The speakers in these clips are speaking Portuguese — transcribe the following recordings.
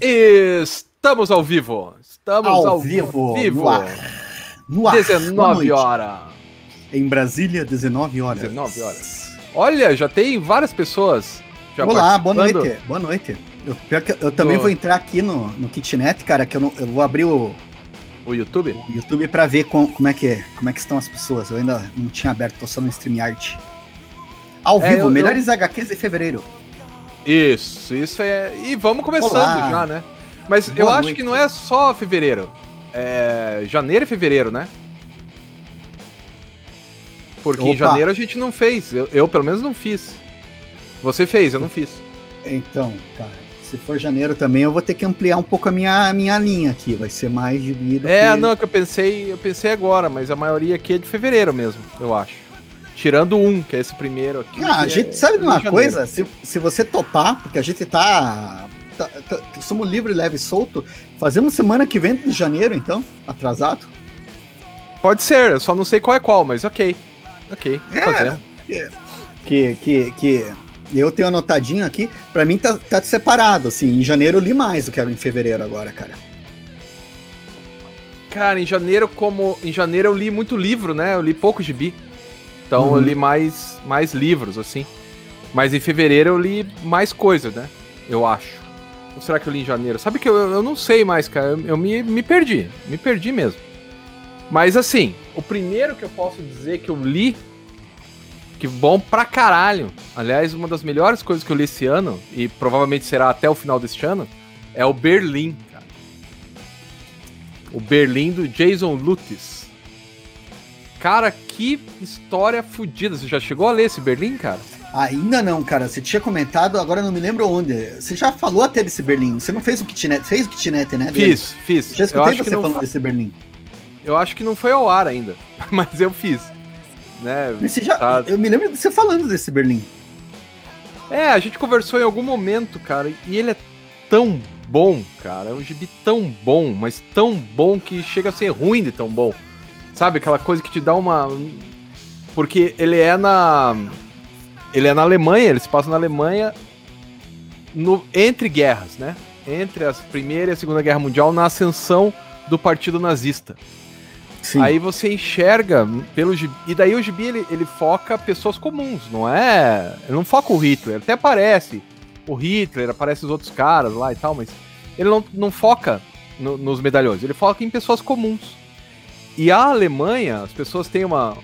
Estamos ao vivo. Estamos Ao ao, vivo, vivo. no ar. No ar. Boa 19 noite. horas. Em Brasília, 19 horas. 19 horas. Olha, já tem várias pessoas. Olá, boa noite. Boa noite. Eu, eu também Do- vou entrar aqui no, no Kitnet, cara, que eu, não- eu vou abrir o O YouTube? YouTube pra ver com- como, é que, como é que estão as pessoas. Eu ainda não tinha aberto, tô só no StreamYard. Ao É, vivo, melhores HQs de fevereiro. Isso, isso é. E vamos começando Olá. já, né? Mas Boa eu acho noite. que não é só fevereiro. É janeiro e fevereiro, né? Porque em Opa. janeiro a gente não fez. Eu, eu, pelo menos não fiz. Você fez, eu não fiz. Então, cara, se for janeiro também, eu vou ter que ampliar um pouco a minha, a minha linha aqui. Vai ser mais de vida. É, não, é que eu pensei, eu pensei agora, mas a maioria aqui é de fevereiro mesmo, eu acho. Tirando um, que é esse primeiro aqui. Ah, a que gente é sabe de uma coisa? Se, se você topar, porque a gente tá, tá, tá- Somos livre, leve e solto. Fazemos semana que vem de janeiro, então? Atrasado? Pode ser, eu só não sei qual é qual, mas ok. Ok, É. fazemos. Que, que, que eu tenho anotadinho aqui. Pra mim tá, tá separado, assim. Em janeiro eu li mais do que em fevereiro agora, cara. Cara, em janeiro, como. Em janeiro eu li muito livro, né? Eu li pouco gibi. Então eu Uhum. li mais, mais livros, assim. Mas em fevereiro eu li mais coisa, né? Eu acho. Ou será que eu li em janeiro? Sabe que eu, eu não sei mais, cara. Eu, eu me, me perdi. Me perdi mesmo. Mas assim, o primeiro que eu posso dizer que eu li. Que bom pra caralho. Aliás, uma das melhores coisas que eu li esse ano, e provavelmente será até o final deste ano, é o Berlim, cara. O Berlim do Jason Lutz. Cara, que história fodida. Você já chegou a ler esse Berlim, cara? Ainda não, cara. Você tinha comentado, agora não me lembro onde. Você já falou até desse Berlim. Você não fez o kitnet? Fez o kitnet, né? dele? Fiz, fiz. Já Eu escutei você não, falando desse Berlim. eu acho que não foi ao ar ainda, mas eu fiz. Né? Já, Tá. Eu me lembro de você falando desse Berlim. É, a gente conversou em algum momento, cara, e ele é tão bom, cara. É um gibi tão bom, mas tão bom que chega a ser ruim de tão bom. Sabe, aquela coisa que te dá uma. Porque ele é na. Ele é na Alemanha, ele se passa na Alemanha no... entre guerras, né? Entre a Primeira e a Segunda Guerra Mundial, na ascensão do Partido Nazista. Sim. Aí você enxerga pelo gibi. E daí o gibi ele, ele foca pessoas comuns, não é. Ele não foca o Hitler. Até aparece o Hitler, aparece os outros caras lá e tal, mas ele não, não foca no- nos medalhões, ele foca em pessoas comuns. E a Alemanha, as pessoas têm uma,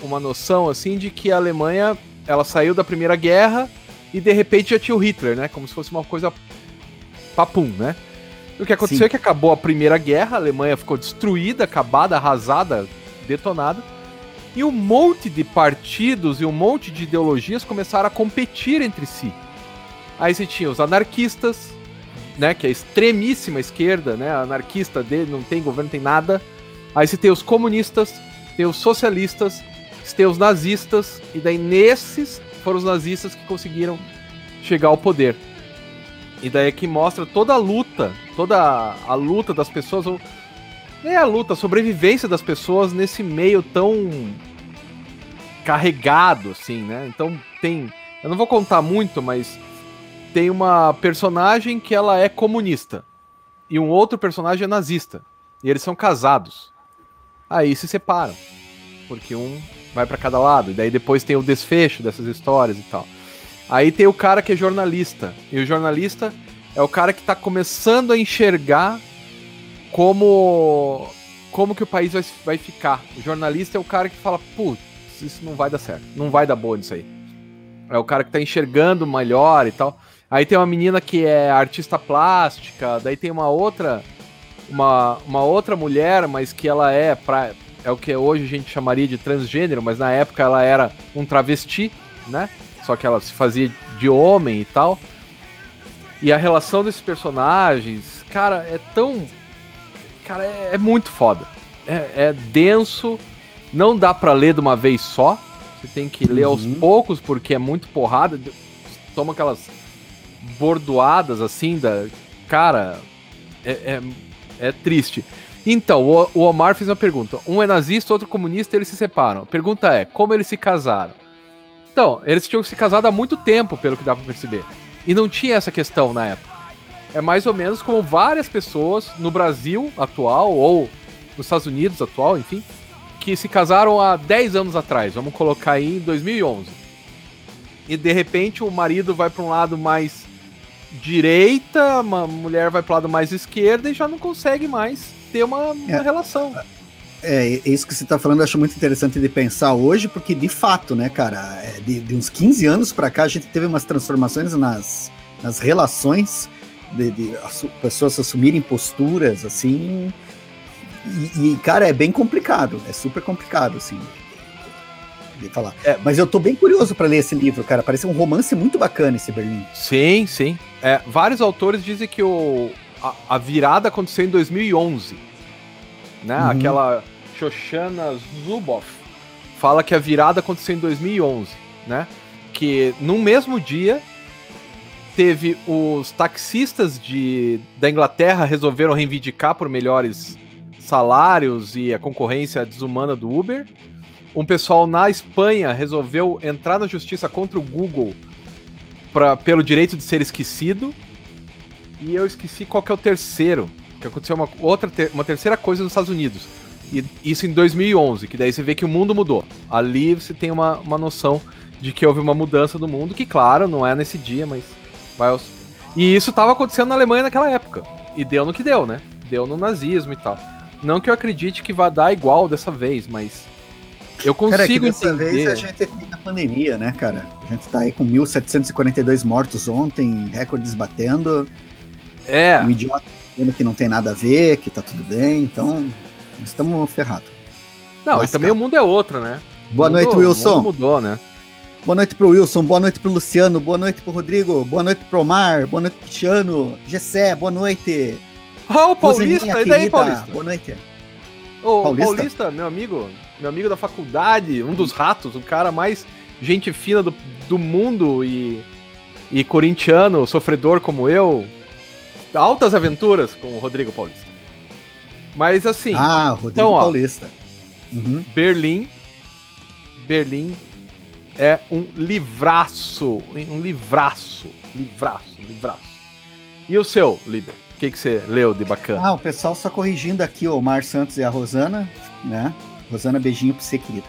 uma noção assim de que a Alemanha ela saiu da Primeira Guerra e de repente já tinha o Hitler, né? Como se fosse uma coisa papum, né? O que aconteceu Sim. é que acabou a Primeira Guerra, a Alemanha ficou destruída, acabada, arrasada, detonada. E um monte de partidos e um monte de ideologias começaram a competir entre si. Aí você tinha os anarquistas, né, que é a extremíssima esquerda, né, anarquista dele não tem governo, não tem nada. Aí você tem os comunistas, tem os socialistas, tem os nazistas, e daí nesses foram os nazistas que conseguiram chegar ao poder. E daí é que mostra toda a luta, toda a, a luta das pessoas, ou nem a luta, a sobrevivência das pessoas nesse meio tão carregado, assim, né? Então tem. Eu não vou contar muito, mas tem uma personagem que ela é comunista. E um outro personagem é nazista. E eles são casados. Aí se separam. Porque um vai pra cada lado. E daí depois tem o desfecho dessas histórias e tal. Aí tem o cara que é jornalista. E o jornalista é o cara que tá começando a enxergar como como que o país vai, vai ficar. O jornalista é o cara que fala, putz, isso não vai dar certo. Não vai dar boa nisso aí. É o cara que tá enxergando melhor e tal. Aí tem uma menina que é artista plástica, daí tem uma outra uma, uma outra mulher, mas que ela é pra, é o que hoje a gente chamaria de transgênero, mas na época ela era um travesti, né? Só que ela se fazia de homem e tal. E a relação desses personagens, cara, é tão. Cara, é, é muito foda. É, é denso, não dá pra ler de uma vez só. Você tem que ler aos Uhum. poucos, porque é muito porrada. Toma aquelas bordoadas assim da. Cara, é, é, é triste. Então, o, Omar fez uma pergunta. Um é nazista, outro comunista, eles se separam. A pergunta é, como eles se casaram? Então, eles tinham se casado há muito tempo, pelo que dá pra perceber. E não tinha essa questão na época. é mais ou menos como várias pessoas no Brasil atual ou nos Estados Unidos atual, enfim, que se casaram há 10 anos atrás, vamos colocar aí em 2011. E de repente o marido vai para um lado mais direita, uma mulher vai para o lado mais esquerda e já não consegue mais ter uma, uma é. relação. É, isso que você está falando eu acho muito interessante de pensar hoje, porque de fato, né, cara, é, de, de uns 15 anos para cá a gente teve umas transformações nas, nas relações de, de pessoas assumirem posturas assim. E, e, cara, é bem complicado, é super complicado, assim. Falar. É, mas eu tô bem curioso para ler esse livro, cara. Parece um romance muito bacana esse Berlim. Sim, sim. É, vários autores dizem que o, a, a virada aconteceu em 2011. Né? Uhum. Aquela Shoshana Zuboff fala que a virada aconteceu em 2011, né? Que no mesmo dia teve os taxistas de, da Inglaterra resolveram reivindicar por melhores salários e a concorrência desumana do Uber. Um pessoal na Espanha resolveu entrar na justiça contra o Google pra, pelo direito de ser esquecido. E eu esqueci qual que é o terceiro. Que aconteceu uma, outra, uma terceira coisa nos Estados Unidos. E isso em 2011, que daí você vê que o mundo mudou. Ali você tem uma, uma noção de que houve uma mudança do mundo, que claro, não é nesse dia, mas Vai aos... E isso estava acontecendo na Alemanha naquela época. E deu no que deu, né? Deu no nazismo e tal. Não que eu acredite que vai dar igual dessa vez, mas eu consigo cara, é dessa entender. vez a gente tem a pandemia, né, cara? A gente tá aí com 1742 mortos ontem, recordes batendo. É. Um idiota dizendo que não tem nada a ver, que tá tudo bem, então estamos ferrados. Não, Nossa, e também cara. o mundo é outro, né? Boa noite, Wilson. O mundo mudou, né? Boa noite pro Wilson, boa noite pro Luciano, boa noite pro Rodrigo, boa noite pro Omar, boa noite pro Cristiano, Gessé, boa noite. Ó, oh, o Paulista, e daí, Paulista? Boa noite. Ô, Paulista? Paulista, meu amigo, meu amigo da faculdade, um dos ratos, o cara mais gente fina do, do mundo e, e corintiano, sofredor como eu. Altas aventuras com o Rodrigo Paulista. Mas assim. Ah, Rodrigo então, ó, Paulista. Uhum. Berlim. Berlim é um livraço. Um livraço. Livraço, livraço. E o seu, líder? O que, que você leu de bacana? Ah, o pessoal só corrigindo aqui o Omar Santos e a Rosana, né? Rosana, beijinho pra você, querida.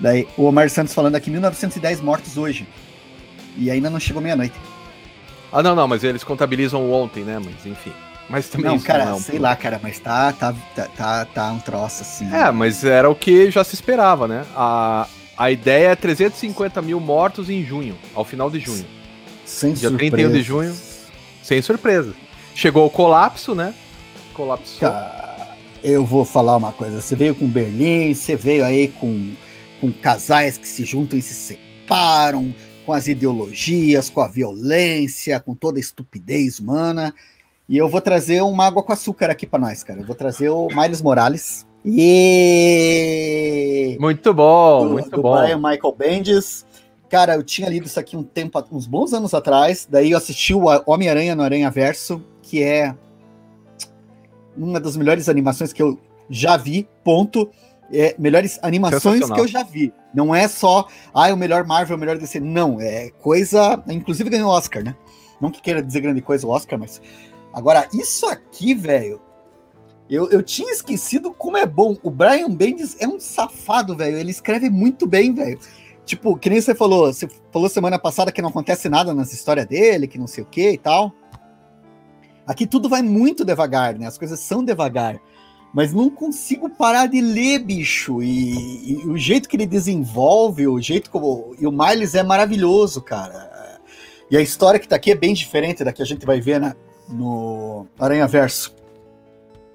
Daí, o Omar Santos falando aqui, 1910 mortos hoje. E ainda não chegou meia-noite. Ah, não, não, mas eles contabilizam ontem, né? Mas enfim. Mas também não, cara, não é um sei lá, cara, mas tá, tá, tá, tá, tá um troço assim. É, mas era o que já se esperava, né? A, a ideia é 350 mil mortos em junho, ao final de junho. Sem Dia surpresa. 31 de junho, sem surpresa. Chegou o colapso, né? Colapsou. Eu vou falar uma coisa. Você veio com Berlim, você veio aí com, com casais que se juntam e se separam, com as ideologias, com a violência, com toda a estupidez humana. E eu vou trazer uma água com açúcar aqui para nós, cara. Eu vou trazer o Miles Morales e muito bom, do, muito do bom. Brian Michael Bendis. Cara, eu tinha lido isso aqui um tempo, uns bons anos atrás. Daí eu assisti o Homem-Aranha no Aranha Verso, que é uma das melhores animações que eu já vi. Ponto. É, melhores animações que eu já vi. Não é só, ah, é o melhor Marvel, o melhor DC. Não, é coisa. Inclusive ganhou Oscar, né? Não que queira dizer grande coisa o Oscar, mas. Agora, isso aqui, velho, eu, eu tinha esquecido como é bom. O Brian Bendis é um safado, velho. Ele escreve muito bem, velho. Tipo, que nem você falou, você falou semana passada que não acontece nada nas histórias dele, que não sei o que e tal. Aqui tudo vai muito devagar, né? As coisas são devagar. Mas não consigo parar de ler, bicho. E, e o jeito que ele desenvolve, o jeito como. E o Miles é maravilhoso, cara. E a história que tá aqui é bem diferente da que a gente vai ver né, no Aranha Verso.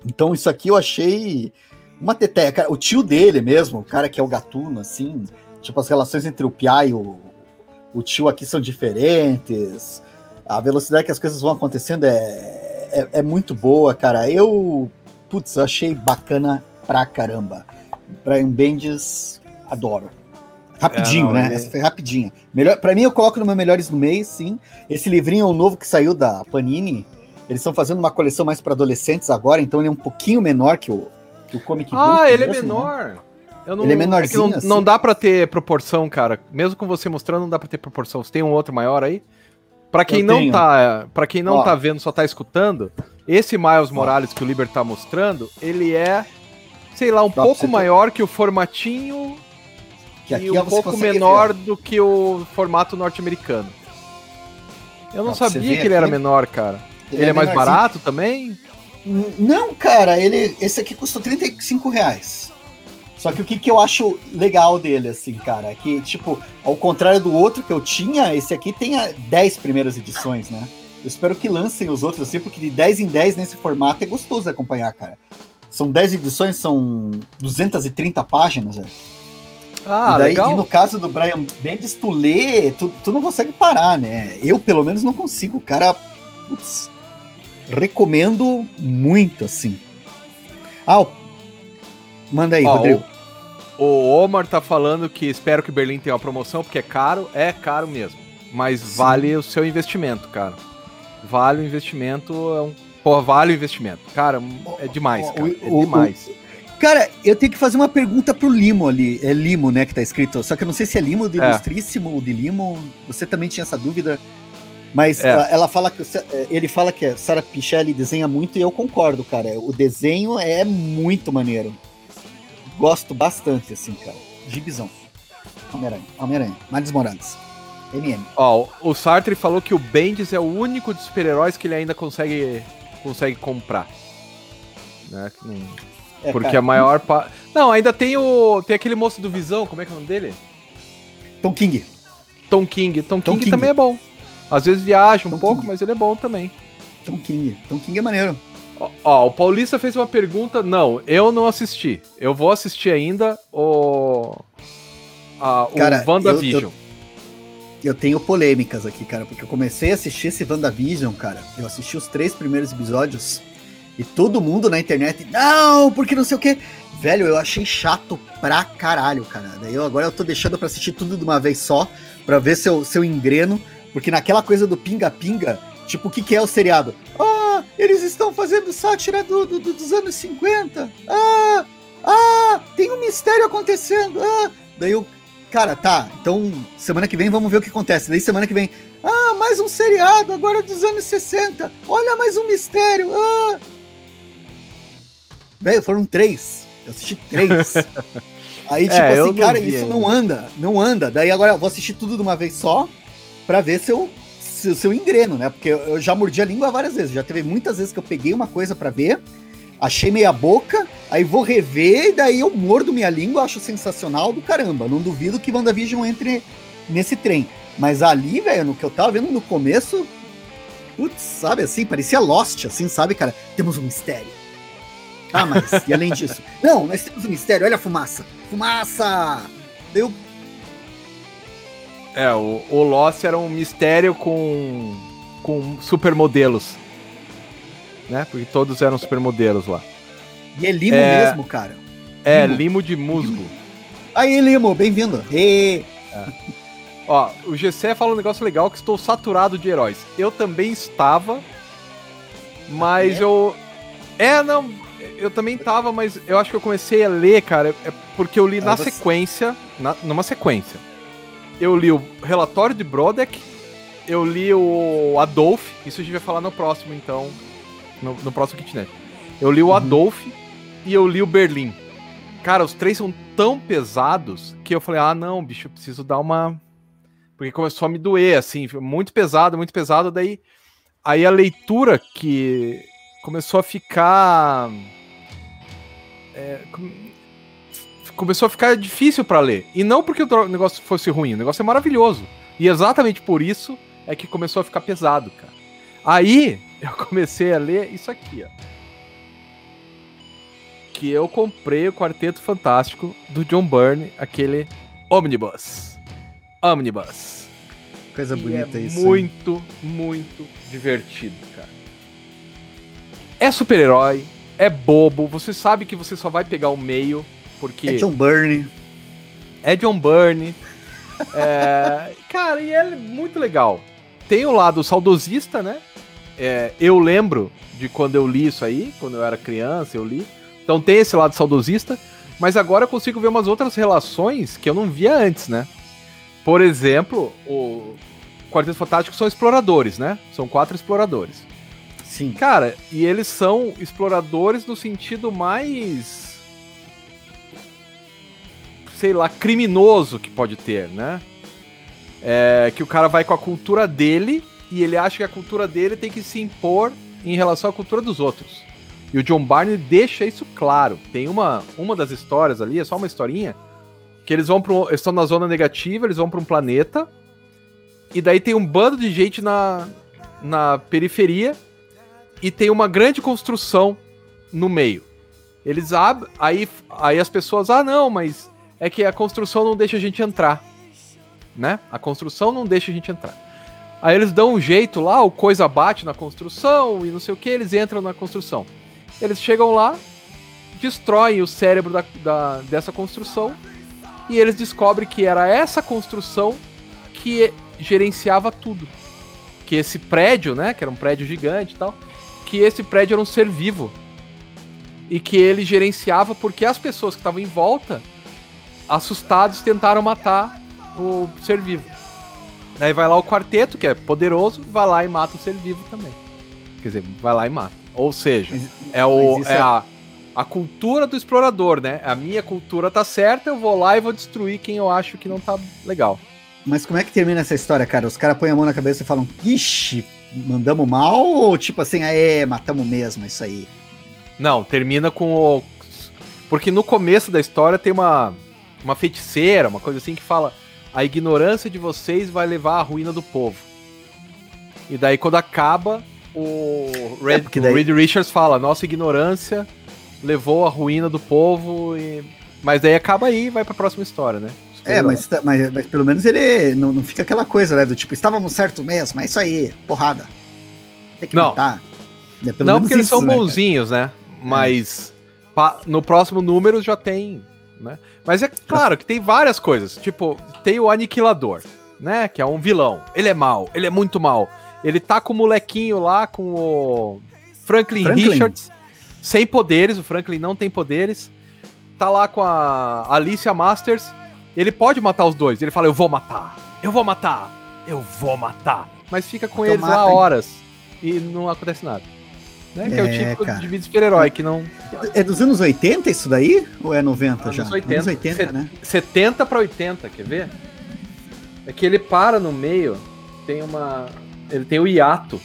Então isso aqui eu achei uma teteia. O tio dele mesmo, o cara que é o gatuno, assim, tipo, as relações entre o Pia e o, o tio aqui são diferentes. A velocidade que as coisas vão acontecendo é, é, é muito boa, cara. Eu, putz, achei bacana pra caramba. Brian Bendis, adoro. Rapidinho, não, né? Ele... Essa foi rapidinha. Melhor, pra mim, eu coloco no meu Melhores no Mês, sim. Esse livrinho é o novo que saiu da Panini. Eles estão fazendo uma coleção mais para adolescentes agora, então ele é um pouquinho menor que o, que o Comic Book. Ah, ele é mesmo, é menor. Né? Não, ele é menorzinho. É não, assim. não, dá para ter proporção, cara. Mesmo com você mostrando, não dá para ter proporção. Você tem um outro maior aí? Pra quem não tenho. tá, para quem não Ó. tá vendo, só tá escutando, esse Miles Morales que o Liber tá mostrando, ele é, sei lá, um pra pouco você ter- maior que o formatinho Que aqui e ó, um pouco menor ver, do que o formato norte-americano. Eu não Dá pra sabia que ele era menor, cara. ó. Ele, é, mais menorzinho. barato também? Não, cara, ele, esse aqui custou 35 reais. Só que o que, que eu acho legal dele, assim, cara, é que, tipo, ao contrário do outro que eu tinha, esse aqui tem a 10 primeiras edições, né? Eu espero que lancem os outros assim, porque de 10 em 10 nesse formato é gostoso de acompanhar, cara. São 10 edições, são 230 páginas, velho. Ah, e, daí, legal. e no caso do Brian Bendis, tu lê, tu, tu não consegue parar, né? Eu, pelo menos, não consigo. Cara, putz, recomendo muito, assim. Ah, o- manda aí, Ó, Rodrigo. O, o Omar tá falando que espero que Berlim tenha uma promoção, porque é caro, é caro mesmo. Mas Sim. vale o seu investimento, cara. Vale o investimento, é um. Pô, vale o investimento. Cara, é demais, cara. É demais. Cara, eu tenho que fazer uma pergunta pro Limo ali. É Limo, né, que tá escrito. Só que eu não sei se é Limo de É. Ilustríssimo ou de Limo. Você também tinha essa dúvida. Mas É. ela, ela fala que ele fala que a Sarah Pichelli desenha muito e eu concordo, cara. O desenho é muito maneiro. Gosto bastante, assim, cara. Gibizão. Homem-Aranha. Homem-Aranha. Miles Morales. MM. Ó, o Sartre falou que o Bendis é o único dos super-heróis que ele ainda consegue, consegue comprar. Né? É, Porque cara, a maior parte. Não, ainda tem o. Tem aquele moço do Visão, como é que é o nome dele? Tom King. Tom King. Tom, Tom King, King. também é bom. Às vezes viaja um Tom pouco, King. mas ele é bom também. Tom King. Tom King é maneiro. Ó, o Paulista fez uma pergunta. Não, eu não assisti. Eu vou assistir ainda o. A, Cara, o WandaVision. eu- Eu tenho polêmicas aqui, cara, porque eu comecei a assistir esse WandaVision, cara. Eu assisti os três primeiros episódios e todo mundo na internet, não, porque não sei o quê. Velho, eu achei chato pra caralho, cara. Daí eu, agora eu tô deixando pra assistir tudo de uma vez só, pra ver se eu, se eu engreno, porque naquela coisa do pinga-pinga, tipo, o que, que é o seriado? Ah, eles estão fazendo sátira do, do- do- dos anos 50. Ah, ah, tem um mistério acontecendo. Ah, daí eu, cara, tá, então semana que vem vamos ver o que acontece. Daí semana que vem, ah, mais um seriado agora dos anos 60. Olha mais um mistério. Ah. Velho, foram três. Eu assisti três. Aí, tipo É, assim, cara, vi isso não anda, não anda. Daí agora eu vou assistir tudo de uma vez só, pra ver se eu, se, se eu engreno, né? Porque eu, já mordi a língua várias vezes. Já teve muitas vezes que eu peguei uma coisa pra ver, achei meia boca, aí vou rever, e daí eu mordo minha língua, acho sensacional do caramba. Não duvido que WandaVision entre nesse trem. Mas ali, velho, no que eu tava vendo no começo, putz, sabe assim, parecia Lost, assim, sabe, cara? Temos um mistério. Ah, mas, e além disso? Não, nós temos um mistério, olha a fumaça. Fumaça! Deu. É, o, o Lost era um mistério com. com supermodelos. Né? Porque todos eram supermodelos lá. E é Limo É. mesmo, cara. É, Limo. limo de musgo. Aí, Limo, bem-vindo. Ê, Ó, o GC fala um negócio legal que estou saturado de heróis. Eu também estava, mas É? eu. É, não. Eu também tava, mas eu acho que eu comecei a ler, cara, é porque eu li Ah, na você- sequência. Na, numa sequência. Eu li o relatório de Brodeck, eu li o Adolf, isso a gente vai falar no próximo, então. No, no próximo kitnet. Eu li o Uhum. Adolf e eu li o Berlim. Cara, os três são tão pesados que eu falei, ah, não, bicho, eu preciso dar uma. Porque começou a me doer, assim, muito pesado, muito pesado. Daí, aí a leitura que começou a ficar. é, começou a ficar difícil pra ler. E não porque o negócio fosse ruim, o negócio é maravilhoso. E exatamente por isso é que começou a ficar pesado, cara. Aí eu comecei a ler isso aqui, ó. Que eu comprei o Quarteto Fantástico do John Byrne, aquele Omnibus. Omnibus. coisa E bonita é isso. hein? muito, muito divertido, cara. É super-herói, é bobo, você sabe que você só vai pegar o meio, porque É John Byrne. é John Byrne. É, cara, e é muito legal. Tem o lado saudosista, né? É, eu lembro de quando eu li isso aí, quando eu era criança, eu li. Então tem esse lado saudosista, mas agora eu consigo ver umas outras relações que eu não via antes, né? Por exemplo, o... Quarteto Fantástico são exploradores, né? São quatro exploradores. Sim. Cara, e eles são exploradores no sentido mais. Sei lá, criminoso que pode ter, né? É, que o cara vai com a cultura dele e ele acha que a cultura dele tem que se impor em relação à cultura dos outros. E o John Barney deixa isso claro. Tem uma, uma das histórias ali, é só uma historinha, que eles vão eles estão na zona negativa, eles vão para um planeta, e daí tem um bando de gente na, na periferia, e tem uma grande construção no meio. Eles abrem, aí, aí as pessoas, ah não, mas é que a construção não deixa a gente entrar. Né? A construção não deixa a gente entrar. Aí eles dão um jeito lá, o coisa bate na construção e não sei o que, eles entram na construção. Eles chegam lá, destroem o cérebro da, da, dessa construção e eles descobrem que era essa construção que gerenciava tudo. Que esse prédio, né, que era um prédio gigante e tal, que esse prédio era um ser vivo. E que ele gerenciava porque as pessoas que estavam em volta, assustados, tentaram matar o ser vivo. Daí vai lá o quarteto, que é poderoso, vai lá e mata o ser vivo também. Quer dizer, vai lá e mata. Ou seja, é, o, é, é a, a cultura do explorador, né? A minha cultura tá certa, eu vou lá e vou destruir quem eu acho que não tá legal. Mas como é que termina essa história, cara? Os caras põem a mão na cabeça e falam, ixi, mandamos mal? Ou tipo assim, é, matamos mesmo, isso aí? Não, termina com o. Porque no começo da história tem uma, uma feiticeira, uma coisa assim que fala: a ignorância de vocês vai levar à ruína do povo. E daí quando acaba, o Red, é daí... o Reed Richards fala: nossa ignorância levou à ruína do povo. E... Mas daí acaba aí e vai pra próxima história, né? É, mas, mas, mas, pelo menos ele não, não fica aquela coisa, né? Do tipo, estávamos certo mesmo, é isso aí, porrada. Tem que não. matar. É, não, porque eles são né, bonzinhos, né? Mas é. no próximo número já tem né? Mas é claro que tem várias coisas. Tipo, tem o Aniquilador, né? Que é um vilão. Ele é mal, ele é muito mal. Ele tá com o molequinho lá, com o Franklin, Franklin. Richards, sem poderes. O Franklin não tem poderes. Tá lá com a Alicia Masters. Ele pode matar os dois. Ele fala: Eu vou matar, eu vou matar, eu vou matar. Mas fica com então eles mata, lá horas e não acontece nada. Né? Que é, é o tipo cara. de vida super-herói que não. É dos anos 80 isso daí? Ou é 90 anos já? 80, anos 80, né? 70 para 80, quer ver? É que ele para no meio, tem uma. Ele tem o hiato.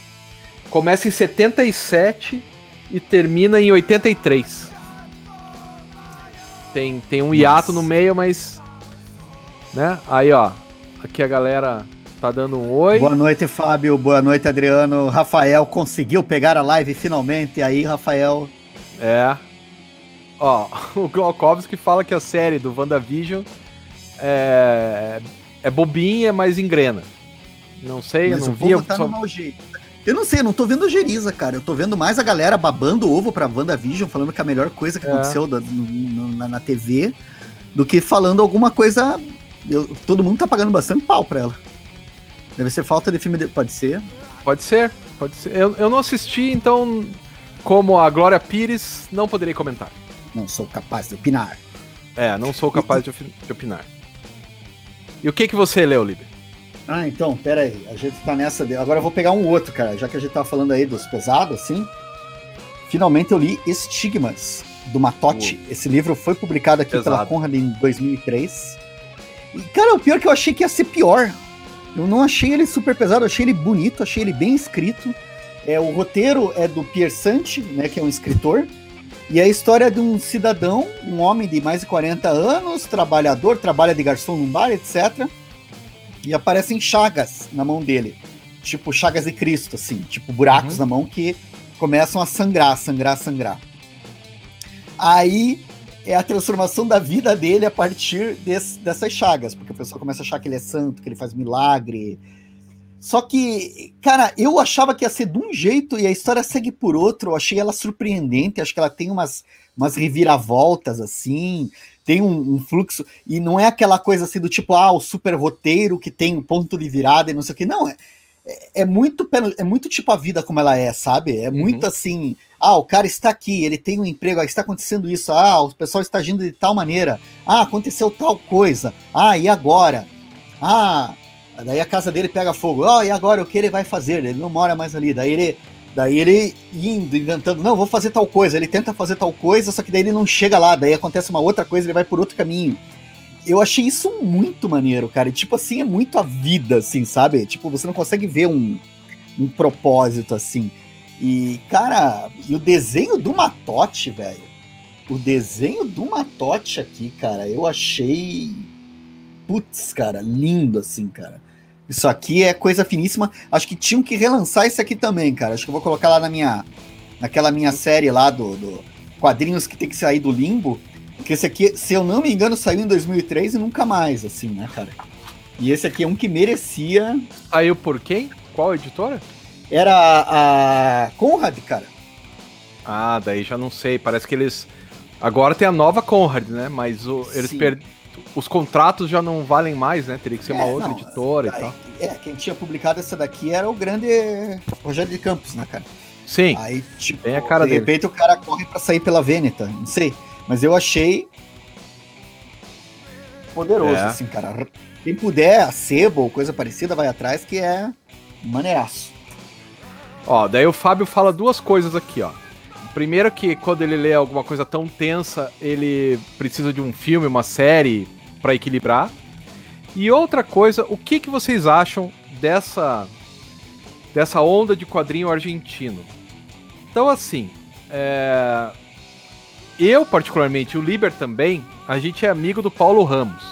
Começa em 77 e termina em 83. Tem, tem um hiato Nossa. no meio, mas. Né? Aí, ó. Aqui a galera Tá dando um oi. Boa noite, Fábio. Boa noite, Adriano. Rafael conseguiu pegar a live finalmente. Aí, Rafael? É. Ó, o Glokowski fala que a série do WandaVision é, é bobinha, mas engrena. Não sei, mas eu não vi. Eu, tá só... eu não sei, eu não tô vendo a Geriza, cara. Eu tô vendo mais a galera babando ovo pra WandaVision, falando que é a melhor coisa que é. aconteceu da, na, na TV, do que falando alguma coisa. Eu, todo mundo tá pagando bastante pau pra ela. Deve ser falta de filme. De... Pode ser? Pode ser, pode ser. Eu, eu não assisti, então, como a Glória Pires, não poderei comentar. Não sou capaz de opinar. É, não sou capaz de, opinar. E o que que você leu, Liber? Ah, então, pera aí. A gente tá nessa. De... Agora eu vou pegar um outro, cara. Já que a gente tá falando aí dos pesados, assim. Finalmente eu li Estigmas, do Matote. Esse livro foi publicado aqui pesado. pela Conrad em 2003. E, cara, o pior é que eu achei que ia ser pior. Eu não achei ele super pesado, achei ele bonito, achei ele bem escrito. É, o roteiro é do Pierre Santi, né, que é um escritor. E é a história de um cidadão, um homem de mais de 40 anos, trabalhador, trabalha de garçom num bar, etc. E aparecem chagas na mão dele. Tipo chagas de Cristo, assim. Tipo buracos uhum. na mão que começam a sangrar, sangrar, sangrar. Aí é a transformação da vida dele a partir desse, dessas chagas, porque a pessoa começa a achar que ele é santo, que ele faz milagre. Só que, cara, eu achava que ia ser de um jeito e a história segue por outro. Eu achei ela surpreendente, acho que ela tem umas, umas reviravoltas assim, tem um, um, fluxo, e não é aquela coisa assim do tipo, ah, o super roteiro que tem um ponto de virada e não sei o que. Não, é, é, é muito, é muito tipo a vida como ela é, sabe? É muito uhum. assim ah, o cara está aqui, ele tem um emprego, está acontecendo isso. Ah, o pessoal está agindo de tal maneira. Ah, aconteceu tal coisa. Ah, e agora? Ah, Daí a casa dele pega fogo. Ó, oh, e agora o que ele vai fazer? Ele não mora mais ali. Daí ele, daí ele indo, inventando, não, vou fazer tal coisa. Ele tenta fazer tal coisa, só que daí ele não chega lá. Daí acontece uma outra coisa, ele vai por outro caminho. Eu achei isso muito maneiro, cara. E, tipo assim, é muito a vida, assim, sabe? Tipo, você não consegue ver um, um propósito assim. E, cara, e o desenho do Matote, velho. O desenho do Matote aqui, cara, eu achei. Putz, cara, lindo assim, cara. Isso aqui é coisa finíssima. Acho que tinham que relançar isso aqui também, cara. Acho que eu vou colocar lá na minha. Naquela minha série lá do, do quadrinhos que tem que sair do limbo. Porque esse aqui, se eu não me engano, saiu em 2003 e nunca mais, assim, né, cara? E esse aqui é um que merecia. Saiu por quem? Qual editora? Era a Conrad, cara. Ah, daí já não sei. Parece que eles. Agora tem a nova Conrad, né? Mas o, eles per... os contratos já não valem mais, né? Teria que ser é, uma outra não, editora aí, e tal. É, quem tinha publicado essa daqui era o grande Rogério de Campos, né, cara? Sim. Aí, tipo, Bem a cara de dele. repente o cara corre para sair pela Veneta, não sei. Mas eu achei poderoso, é. assim, cara. Quem puder, a sebo ou coisa parecida, vai atrás, que é maneiraço. Ó, daí o Fábio fala duas coisas aqui, ó. Primeiro que quando ele lê alguma coisa tão tensa, ele precisa de um filme, uma série para equilibrar. E outra coisa, o que, que vocês acham dessa dessa onda de quadrinho argentino? Então assim, é... eu particularmente, o Liber também, a gente é amigo do Paulo Ramos.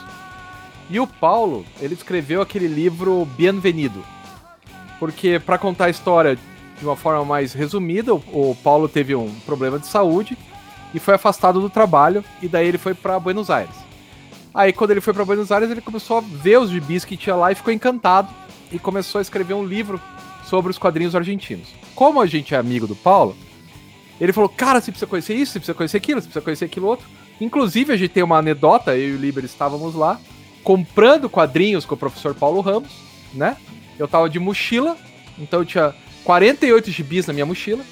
E o Paulo, ele escreveu aquele livro Bienvenido. Porque para contar a história de uma forma mais resumida, o, Paulo teve um problema de saúde e foi afastado do trabalho e daí ele foi para Buenos Aires. Aí quando ele foi para Buenos Aires, ele começou a ver os gibis que tinha lá e ficou encantado e começou a escrever um livro sobre os quadrinhos argentinos. Como a gente é amigo do Paulo, ele falou: "Cara, você precisa conhecer isso, você precisa conhecer aquilo, você precisa conhecer aquilo outro". Inclusive, a gente tem uma anedota, eu e o Liber estávamos lá comprando quadrinhos com o professor Paulo Ramos, né? Eu tava de mochila, então eu tinha 48 gibis na minha mochila.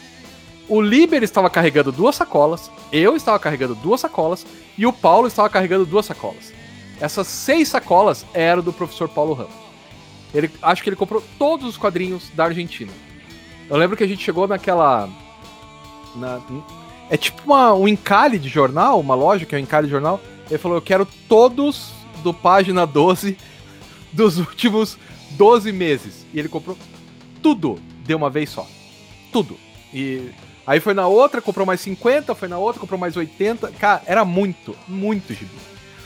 O Liber estava carregando duas sacolas, eu estava carregando duas sacolas e o Paulo estava carregando duas sacolas. Essas seis sacolas eram do professor Paulo Ramos. Ele, acho que ele comprou todos os quadrinhos da Argentina. Eu lembro que a gente chegou naquela. Na, é tipo uma, um encalhe de jornal, uma loja que é um encalhe de jornal. Ele falou: Eu quero todos do página 12 dos últimos 12 meses. E ele comprou tudo de uma vez só. Tudo. E aí foi na outra, comprou mais 50, foi na outra, comprou mais 80. Cara, era muito, muito gibi.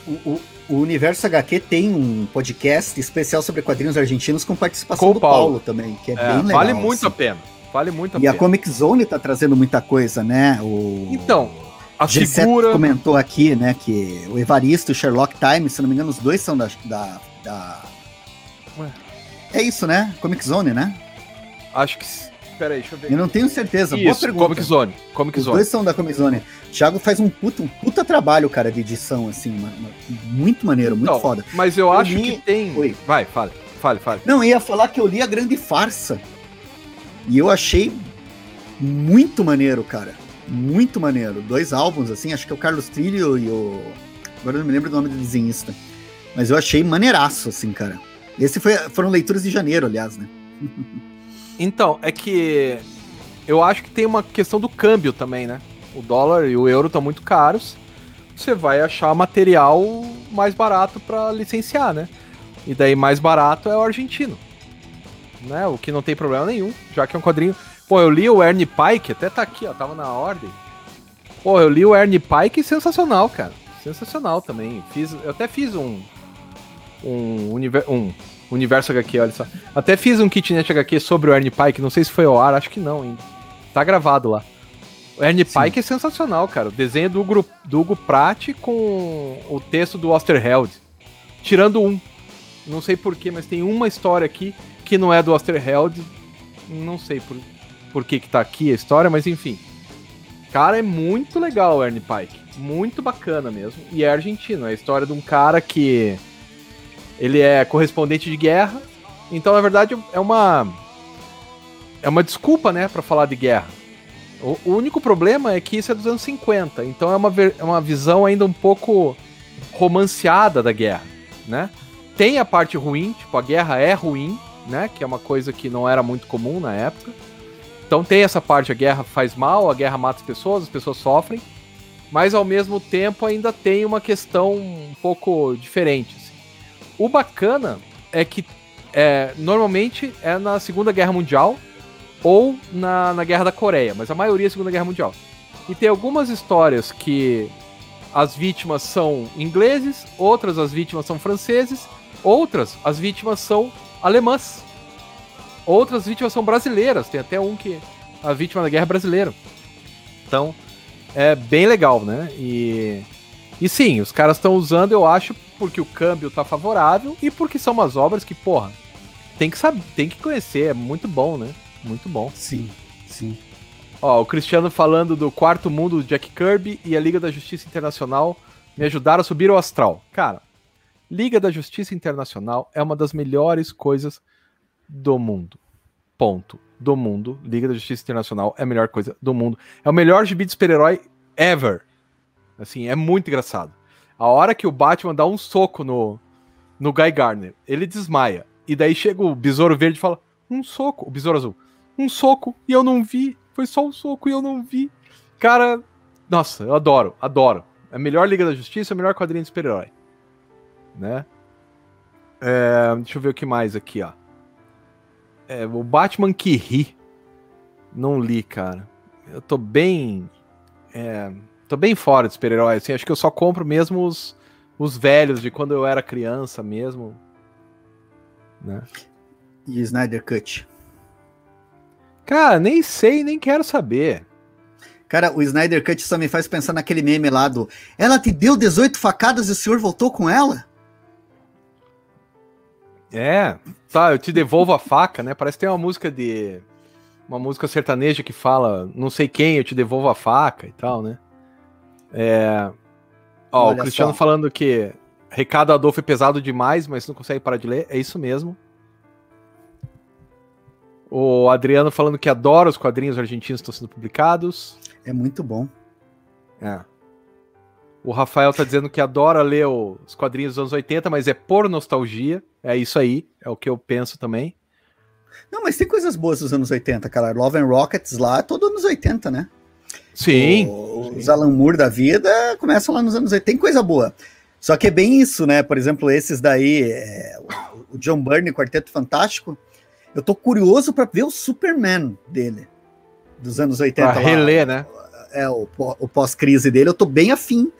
O, o, o, Universo HQ tem um podcast especial sobre quadrinhos argentinos com participação com do Paulo. Paulo. também, que é, é, bem legal. Vale muito assim. a pena. Vale muito a e pena. a Comic Zone tá trazendo muita coisa, né? O... Então, a G7 figura... comentou aqui, né, que o Evaristo e o Sherlock Times, se não me engano, os dois são da... da, da... É isso, né? Comic Zone, né? Acho que. Peraí, deixa eu ver. Eu não tenho certeza. Isso, Boa pergunta. Comic Zone. Comic Os Zone. dois são da Comic Zone. Thiago faz um puta, um puta trabalho, cara, de edição, assim. Uma, uma, muito maneiro, muito não, foda. Mas eu, eu acho li... que tem. Oi. Vai, fale. Fale, fale. Não, eu ia falar que eu li a grande farsa. E eu achei muito maneiro, cara. Muito maneiro. Dois álbuns, assim, acho que é o Carlos Trilho e o. Agora eu não me lembro do nome do desenhista. Mas eu achei maneiraço, assim, cara. Esse foi, foram leituras de janeiro, aliás, né? Então, é que eu acho que tem uma questão do câmbio também, né? O dólar e o euro estão muito caros. Você vai achar material mais barato para licenciar, né? E daí mais barato é o argentino. Né? O que não tem problema nenhum, já que é um quadrinho. Pô, eu li o Ernie Pike, até tá aqui, ó, tava na ordem. Pô, eu li o Ernie Pike, sensacional, cara. Sensacional também. Fiz, eu até fiz um um, um Universo HQ, olha só. Até fiz um kitnet HQ sobre o Ernie Pike, não sei se foi ao ar, acho que não ainda. Tá gravado lá. O Ernie Sim. Pike é sensacional, cara. O desenho do Hugo, do Hugo Pratt com o texto do Osterheld. Tirando um. Não sei porquê, mas tem uma história aqui que não é do Osterheld. Não sei por, por que que tá aqui a história, mas enfim. Cara, é muito legal o Ernie Pike. Muito bacana mesmo. E é argentino. É a história de um cara que ele é correspondente de guerra. Então, na verdade, é uma é uma desculpa, né, para falar de guerra. O, único problema é que isso é dos anos 50, então é uma, é uma visão ainda um pouco romanceada da guerra, né? tem a parte ruim, tipo, a guerra é ruim, né? Que é uma coisa que não era muito comum na época. Então tem essa parte, a guerra faz mal, a guerra mata as pessoas, as pessoas sofrem. Mas ao mesmo tempo ainda tem uma questão um pouco diferente. Assim. O bacana é que é, normalmente é na Segunda Guerra Mundial ou na, na Guerra da Coreia, mas a maioria é Segunda Guerra Mundial. E tem algumas histórias que as vítimas são ingleses, outras as vítimas são franceses, outras as vítimas são alemãs. Outras vítimas são brasileiras, tem até um que a vítima da guerra é brasileiro. Então, é bem legal, né? E e sim, os caras estão usando, eu acho, porque o câmbio tá favorável e porque são umas obras que, porra, tem que saber, tem que conhecer, é muito bom, né? Muito bom. Sim, sim. Ó, o Cristiano falando do quarto mundo do Jack Kirby e a Liga da Justiça Internacional me ajudaram a subir o astral. Cara, Liga da Justiça Internacional é uma das melhores coisas do mundo. Ponto. Do mundo. Liga da Justiça Internacional é a melhor coisa do mundo. É o melhor gibi de super-herói ever. Assim, é muito engraçado. A hora que o Batman dá um soco no, no Guy Garner, ele desmaia. E daí chega o Besouro Verde e fala: Um soco. O Besouro Azul. Um soco e eu não vi. Foi só um soco e eu não vi. Cara, nossa, eu adoro, adoro. É a melhor Liga da Justiça, é o melhor quadrinho de super-herói. Né? É, deixa eu ver o que mais aqui, ó. É, o Batman que ri. Não li, cara. Eu tô bem. É, tô bem fora de super-herói. Assim, acho que eu só compro mesmo os, os velhos de quando eu era criança mesmo. Né? E Snyder Cut. Cara, nem sei, nem quero saber. Cara, o Snyder Cut só me faz pensar naquele meme lá do Ela te deu 18 facadas e o senhor voltou com ela? É, tá, eu te devolvo a faca, né? Parece que tem uma música de. Uma música sertaneja que fala não sei quem, eu te devolvo a faca e tal, né? É. Ó, Olha o Cristiano só. falando que recado Adolfo é pesado demais, mas não consegue parar de ler. É isso mesmo. O Adriano falando que adora os quadrinhos argentinos que estão sendo publicados. É muito bom. É. O Rafael tá dizendo que adora ler os quadrinhos dos anos 80, mas é por nostalgia. É isso aí, é o que eu penso também. Não, mas tem coisas boas dos anos 80, cara. Love and Rockets lá, todo anos 80, né? Sim. O, os Alan Moore da vida começam lá nos anos 80. Tem coisa boa. Só que é bem isso, né? Por exemplo, esses daí, é, o John Byrne, Quarteto Fantástico, eu tô curioso para ver o Superman dele, dos anos 80. Pra reler, né? É, o, o pós-crise dele, eu tô bem afim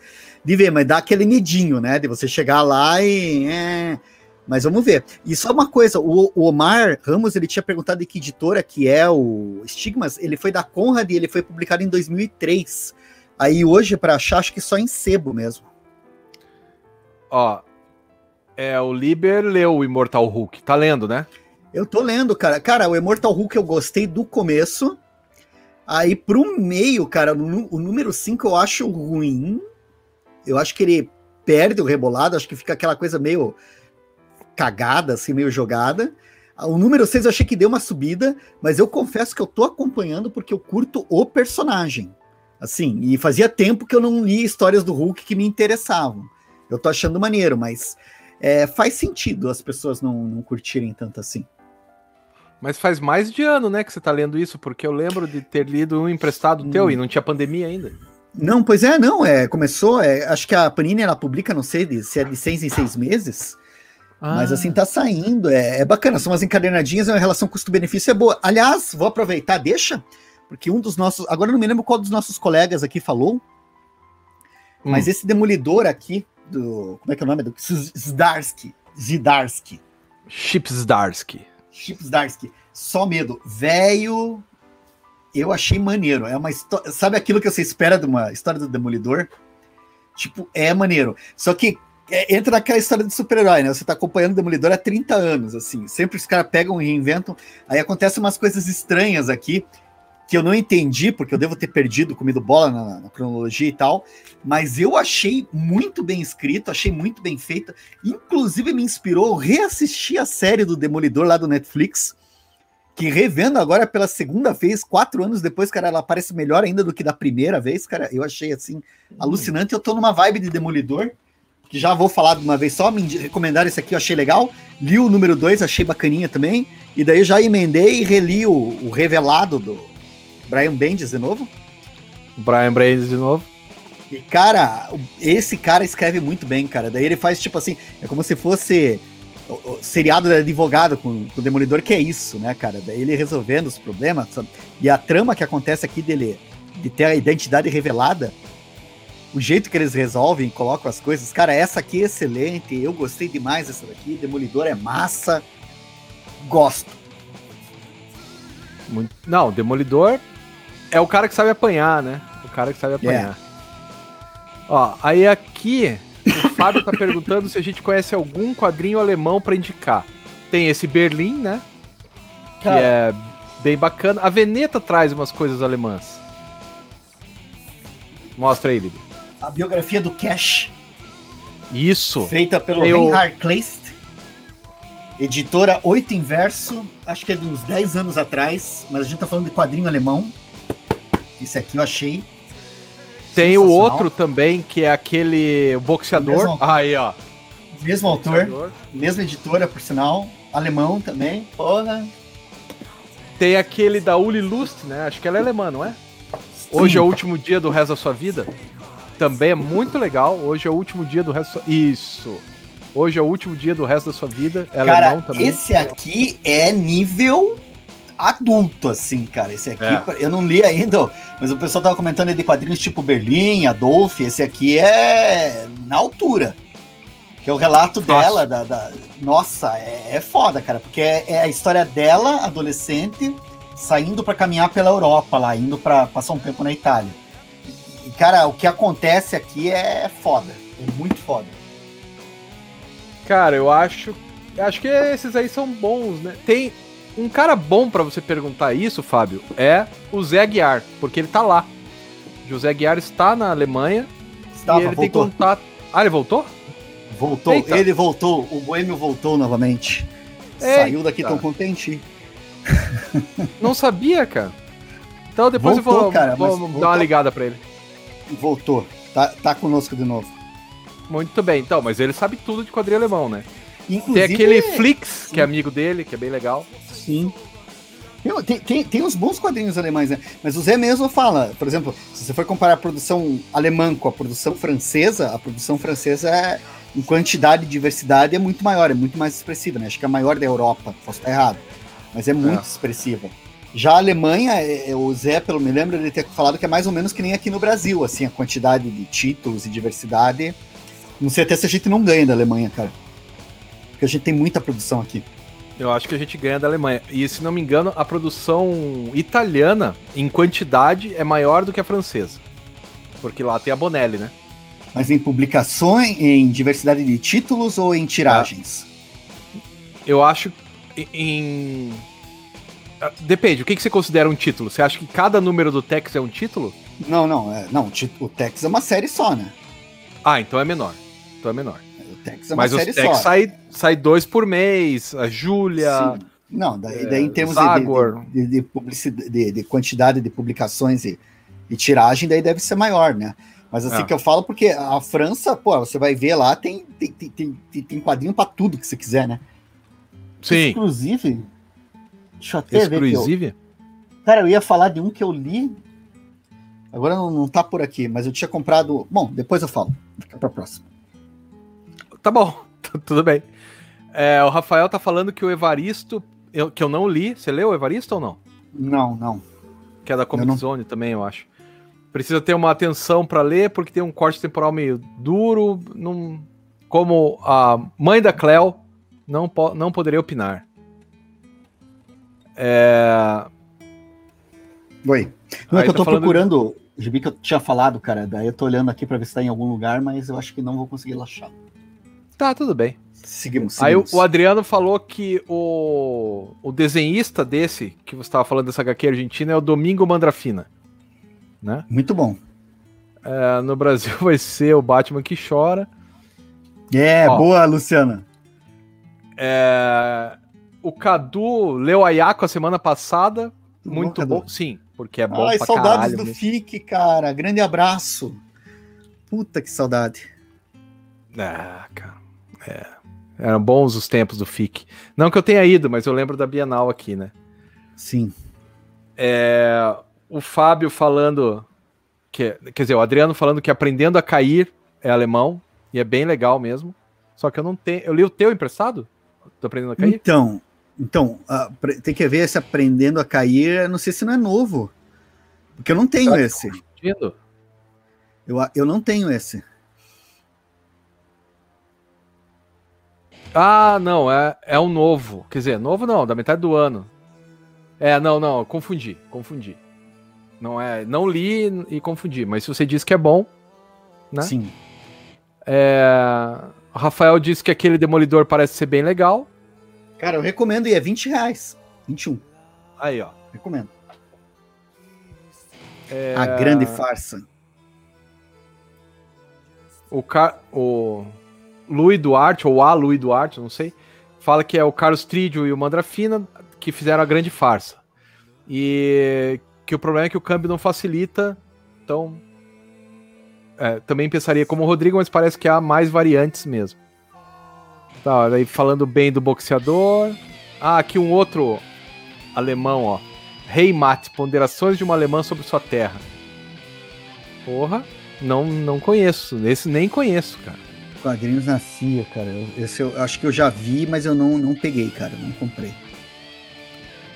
de ver, mas dá aquele medinho, né? De você chegar lá e. É, mas vamos ver. E só uma coisa, o, o, Omar Ramos, ele tinha perguntado de que editora que é o Stigmas, ele foi da Conrad e ele foi publicado em 2003. Aí hoje, para achar, acho que só em sebo mesmo. Ó, é, o Liber leu o Immortal Hulk, tá lendo, né? Eu tô lendo, cara. Cara, o Immortal Hulk eu gostei do começo. Aí pro meio, cara, o número 5 eu acho ruim. Eu acho que ele perde o rebolado, acho que fica aquela coisa meio cagada, assim, meio jogada. O número 6 eu achei que deu uma subida, mas eu confesso que eu tô acompanhando porque eu curto o personagem. Assim, e fazia tempo que eu não li histórias do Hulk que me interessavam. Eu tô achando maneiro, mas é, faz sentido as pessoas não, não curtirem tanto assim. Mas faz mais de ano, né, que você tá lendo isso, porque eu lembro de ter lido um emprestado hum. teu e não tinha pandemia ainda. Não, pois é, não, é, começou, é, acho que a Panini, ela publica, não sei se é de seis em seis meses, ah. mas assim, tá saindo, é, é bacana, são umas encadernadinhas, a relação custo-benefício é boa. Aliás, vou aproveitar, deixa, porque um dos nossos, agora não me lembro qual dos nossos colegas aqui falou, hum. mas esse demolidor aqui, do, como é que é o nome? Do Zdarsky, Zdarsky. Chip Zdarsky. Chips Darsky, só medo. Velho, eu achei maneiro. É uma história. Sabe aquilo que você espera de uma história do Demolidor? Tipo, é maneiro. Só que é, entra naquela história de super-herói, né? Você tá acompanhando o Demolidor há 30 anos, assim. Sempre os caras pegam e reinventam. Aí acontecem umas coisas estranhas aqui que eu não entendi, porque eu devo ter perdido, comido bola na, na, cronologia e tal, mas eu achei muito bem escrito, achei muito bem feita, inclusive me inspirou reassistir a série do Demolidor lá do Netflix, que revendo agora pela segunda vez, quatro anos depois, cara, ela parece melhor ainda do que da primeira vez, cara, eu achei assim, alucinante, eu tô numa vibe de Demolidor, que já vou falar de uma vez só, me recomendaram esse aqui, eu achei legal. Li o número 2, achei bacaninha também. E daí já emendei e reli o, o revelado do Brian Bendis de novo. Brian Bendis de novo. E, cara, esse cara escreve muito bem, cara. Daí ele faz tipo assim, é como se fosse o, o seriado de advogado com, com, o Demolidor, que é isso, né, cara? Daí ele resolvendo os problemas. Sabe? E a trama que acontece aqui dele, de ter a identidade revelada, o jeito que eles resolvem, colocam as coisas. Cara, essa aqui é excelente. Eu gostei demais dessa daqui. Demolidor é massa. Gosto. Muito... Não, Demolidor é o cara que sabe apanhar, né? O cara que sabe apanhar. Yeah. Ó, aí aqui o Fábio tá perguntando se a gente conhece algum quadrinho alemão para indicar. Tem esse Berlim, né? Que cara. é bem bacana. A Veneta traz umas coisas alemãs. Mostra aí, Libre a biografia do Cash. Isso. Feita pelo Eu... Reinhard Kleist. Editora Oito Inverso, acho que é de uns 10 anos atrás, mas a gente tá falando de quadrinho alemão. Esse aqui eu achei. Tem o outro também, que é aquele boxeador. Mesmo, Aí, ó. Mesmo autor, boxeador. mesma editora, por sinal. Alemão também. Porra. Tem aquele da Uli Lust, né? Acho que ela é alemã, não é? Hoje Sim. é o último dia do resto da sua vida também é muito legal. Hoje é o último dia do resto. Isso. Hoje é o último dia do resto da sua vida. É cara, alemão também. Esse aqui é nível adulto, assim, cara. Esse aqui, é. eu não li ainda, mas o pessoal tava comentando de quadrinhos tipo Berlim, Adolf. Esse aqui é na altura. Que é o relato Nossa. dela, da, da, Nossa, é, é foda, cara, porque é, é, a história dela, adolescente, saindo para caminhar pela Europa lá, indo para passar um tempo na Itália. E, cara, o que acontece aqui é foda. É muito foda. Cara, eu acho. Acho que esses aí são bons, né? Tem. Um cara bom para você perguntar isso, Fábio, é o Zé Aguiar, porque ele tá lá. José Aguiar está na Alemanha. Estava, e ele voltou. tem contato. Ah, ele voltou? Voltou, Eita. ele voltou, o Boêmio voltou novamente. Eita. Saiu daqui tão contente. Não sabia, cara. Então depois voltou, eu vou, cara, vou dar uma ligada pra ele voltou. Tá, tá conosco de novo. Muito bem, então, mas ele sabe tudo de quadrinho alemão, né? Inclusive, tem aquele Flix, que é amigo dele, que é bem legal. Sim. Tem, tem, tem uns bons quadrinhos alemães, né? Mas o Zé mesmo fala, por exemplo, se você for comparar a produção alemã com a produção francesa, a produção francesa é, em quantidade e diversidade é muito maior, é muito mais expressiva, né? Acho que é a maior da Europa, posso estar errado. Mas é muito é. expressiva. Já a Alemanha, é, é, o Zé, pelo me lembro, ele ter falado que é mais ou menos que nem aqui no Brasil, assim, a quantidade de títulos e diversidade. Não sei até se a gente não ganha da Alemanha, cara. Porque a gente tem muita produção aqui. Eu acho que a gente ganha da Alemanha. E se não me engano, a produção italiana, em quantidade, é maior do que a francesa. Porque lá tem a Bonelli, né? Mas em publicações, em diversidade de títulos ou em tiragens? Eu acho em ah, depende, o que, que você considera um título? Você acha que cada número do Tex é um título? Não, não, é, não, o Tex é uma série só, né? Ah, então é menor. Então é menor. Tex é uma Mas série só. Mas o Tex sai, sai dois por mês, a Júlia... Não, daí, daí em termos de, de, de, publicidade, de, de, quantidade de publicações e, e, tiragem, daí deve ser maior, né? Mas assim é. que eu falo, porque a França, pô, você vai ver lá, tem, tem, tem, tem, tem quadrinho para tudo que você quiser, né? Sim. Inclusive, Deixa eu até Exclusive? ver. Eu... Cara, eu ia falar de um que eu li. Agora não, não tá por aqui, mas eu tinha comprado. Bom, depois eu falo. Fica pra próxima. Tá bom, tudo bem. É, o Rafael tá falando que o Evaristo, eu, que eu não li. Você leu o Evaristo ou não? Não, não. Que é da Comic não... Zone também, eu acho. Precisa ter uma atenção para ler, porque tem um corte temporal meio duro. Não... Como a mãe da Cleo, não, po não poderia opinar. É... Oi. Não é que eu tá tô falando... procurando o gibi que eu tinha falado, cara. Daí eu tô olhando aqui pra ver se tá em algum lugar, mas eu acho que não vou conseguir achar. Tá, tudo bem. Seguimos, seguimos. Aí o, o, Adriano falou que o, o desenhista desse, que você estava falando dessa HQ argentina, é o Domingo Mandrafina. Né? Muito bom. É, no Brasil vai ser o Batman que chora. É, Ó, boa, Luciana. É, o Cadu leu a Yako a semana passada. Muito bom, bom. Sim, porque é bom Ai, pra saudades caralho, do mesmo. FIC, cara. Grande abraço. Puta que saudade. Ah, cara. É. Eram bons os tempos do FIC. Não que eu tenha ido, mas eu lembro da Bienal aqui, né? Sim. É, o Fábio falando. Que, quer dizer, o Adriano falando que aprendendo a cair é alemão. E é bem legal mesmo. Só que eu não tenho. Eu li o teu emprestado? Tô aprendendo a cair? Então, então uh, tem que ver se aprendendo a cair. Não sei se não é novo. Porque eu não tenho Será esse. Eu, eu não tenho esse. Ah, não, é, é um novo. Quer dizer, novo não, da metade do ano. É, não, não, confundi, confundi. Não é, não li e confundi, mas se você diz que é bom, né? Sim. É, o Rafael disse que aquele demolidor parece ser bem legal. Cara, eu recomendo e é 20 reais. 21. Aí, ó. Recomendo. É... A grande farsa. O, Car... o Louis Duarte, ou a Louis Duarte, não sei, fala que é o Carlos Tridio e o Mandrafina que fizeram a grande farsa. E que o problema é que o câmbio não facilita, então é, também pensaria como o Rodrigo, mas parece que há mais variantes mesmo. Tá, daí falando bem do boxeador. Ah, aqui um outro alemão, ó. Rei Mate, ponderações de uma alemã sobre sua terra. Porra, não, não conheço. Esse nem conheço, cara quadrinhos na CIA, cara. Esse eu acho que eu já vi, mas eu não, não peguei, cara. Não comprei.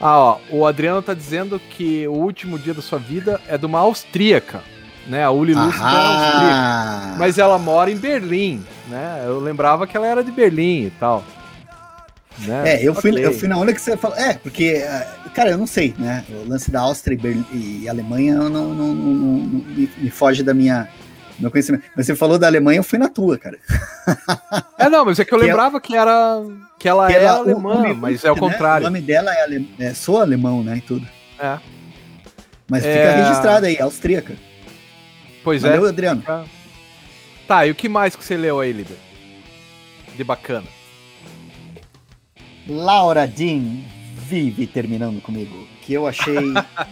Ah, ó, o Adriano tá dizendo que o último dia da sua vida é de uma austríaca, né? A Uli Lúcia é austríaca. Mas ela mora em Berlim, né? Eu lembrava que ela era de Berlim e tal. Né? É, eu fui, eu fui na onda que você falou. É, porque, é, cara, eu não sei, né? O lance da Áustria e, Berlim, e Alemanha não, não, não, não me, me foge da minha, meu conhecimento. Mas você falou da Alemanha, eu fui na tua, cara. É, não, mas é que eu que é lembrava é, que era que ela que é ela, alemã, mas é o né? contrário. O nome dela é, ale, é sou alemão, né, e tudo. É. Mas fica é... registrado aí, austríaca. Pois Valeu, é. Adriano. Tá, e o que mais que você leu aí, Líder? De bacana. Laura Jean vive terminando comigo, que eu achei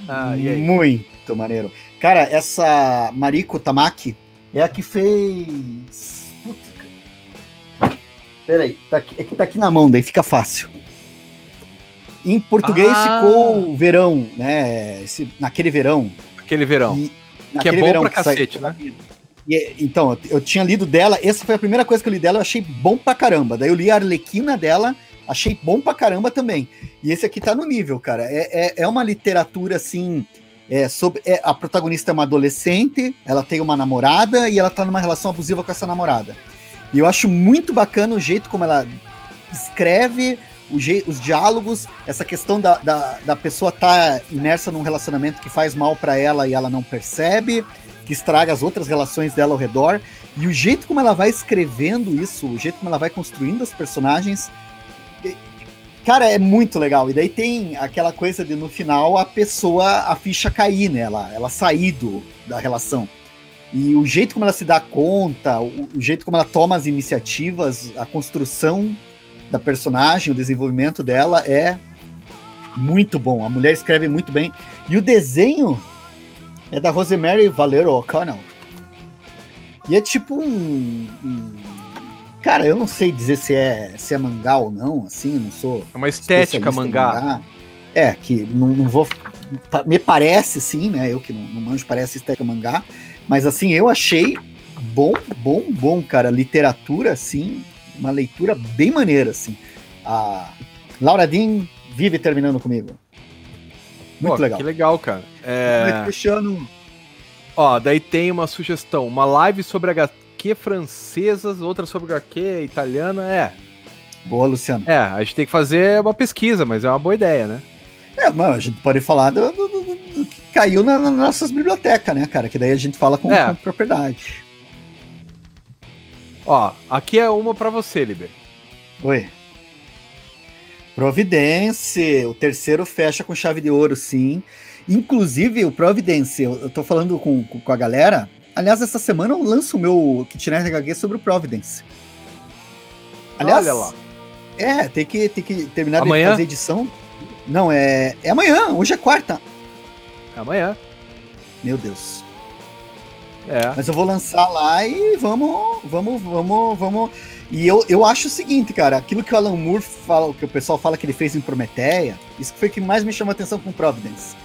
muito maneiro. Cara, essa Mariko Tamaki, é a que fez. Puta. Peraí, tá aqui, é que tá aqui na mão, daí fica fácil. Em português ah. ficou verão, né? Esse, naquele verão. Aquele verão. E, que é bom verão pra cacete, né? E, então, eu tinha lido dela, essa foi a primeira coisa que eu li dela, eu achei bom pra caramba. Daí eu li a Arlequina dela, achei bom pra caramba também. E esse aqui tá no nível, cara. É, é, é uma literatura, assim, é, sobre, é, a protagonista é uma adolescente, ela tem uma namorada e ela tá numa relação abusiva com essa namorada. E eu acho muito bacana o jeito como ela escreve, os diálogos, essa questão da, da, da pessoa tá imersa num relacionamento que faz mal para ela e ela não percebe, que estraga as outras relações dela ao redor. E o jeito como ela vai escrevendo isso, o jeito como ela vai construindo os personagens, Cara, é muito legal. E daí tem aquela coisa de no final a pessoa, a ficha cair nela, ela sair do, da relação. E o jeito como ela se dá conta, o, o jeito como ela toma as iniciativas, a construção da personagem, o desenvolvimento dela é muito bom. A mulher escreve muito bem. E o desenho é da Rosemary Valero O'Connell. E é tipo um, um Cara, eu não sei dizer se é, se é mangá ou não, assim, não sou. É uma estética mangá. mangá. É, que não, não, vou. Me parece sim, né? Eu que não, não manjo, parece estética mangá. Mas assim, eu achei bom, bom, bom, cara. Literatura, assim, uma leitura bem maneira, assim. A Laura Dean vive terminando comigo. Muito Pô, legal. Que legal, cara. É... Fechando. Ó, daí tem uma sugestão, uma live sobre a HQ francesas, outra sobre HQ italiana, é. Boa, Luciano. É, a gente tem que fazer uma pesquisa, mas é uma boa ideia, né? É, mano, a gente pode falar do, do, do, do que caiu na, nas nossas bibliotecas, né, cara? Que daí a gente fala com, é. com propriedade. Ó, aqui é uma para você, Liber. Oi. Providence, o terceiro fecha com chave de ouro, sim. Inclusive, o Providence, eu, eu tô falando com, com a galera, Aliás, essa semana eu lanço o meu Kitnet HQ sobre o Providence. Aliás, Olha lá. É, tem que, tem que terminar amanhã? de fazer edição. Não, é, é amanhã, hoje é quarta. É amanhã. Meu Deus. É. Mas eu vou lançar lá e vamos, vamos, vamos, vamos. E eu, eu acho o seguinte, cara, aquilo que o Alan Moore fala, que o pessoal fala que ele fez em Prometeia, isso foi o que mais me chamou a atenção com Providence.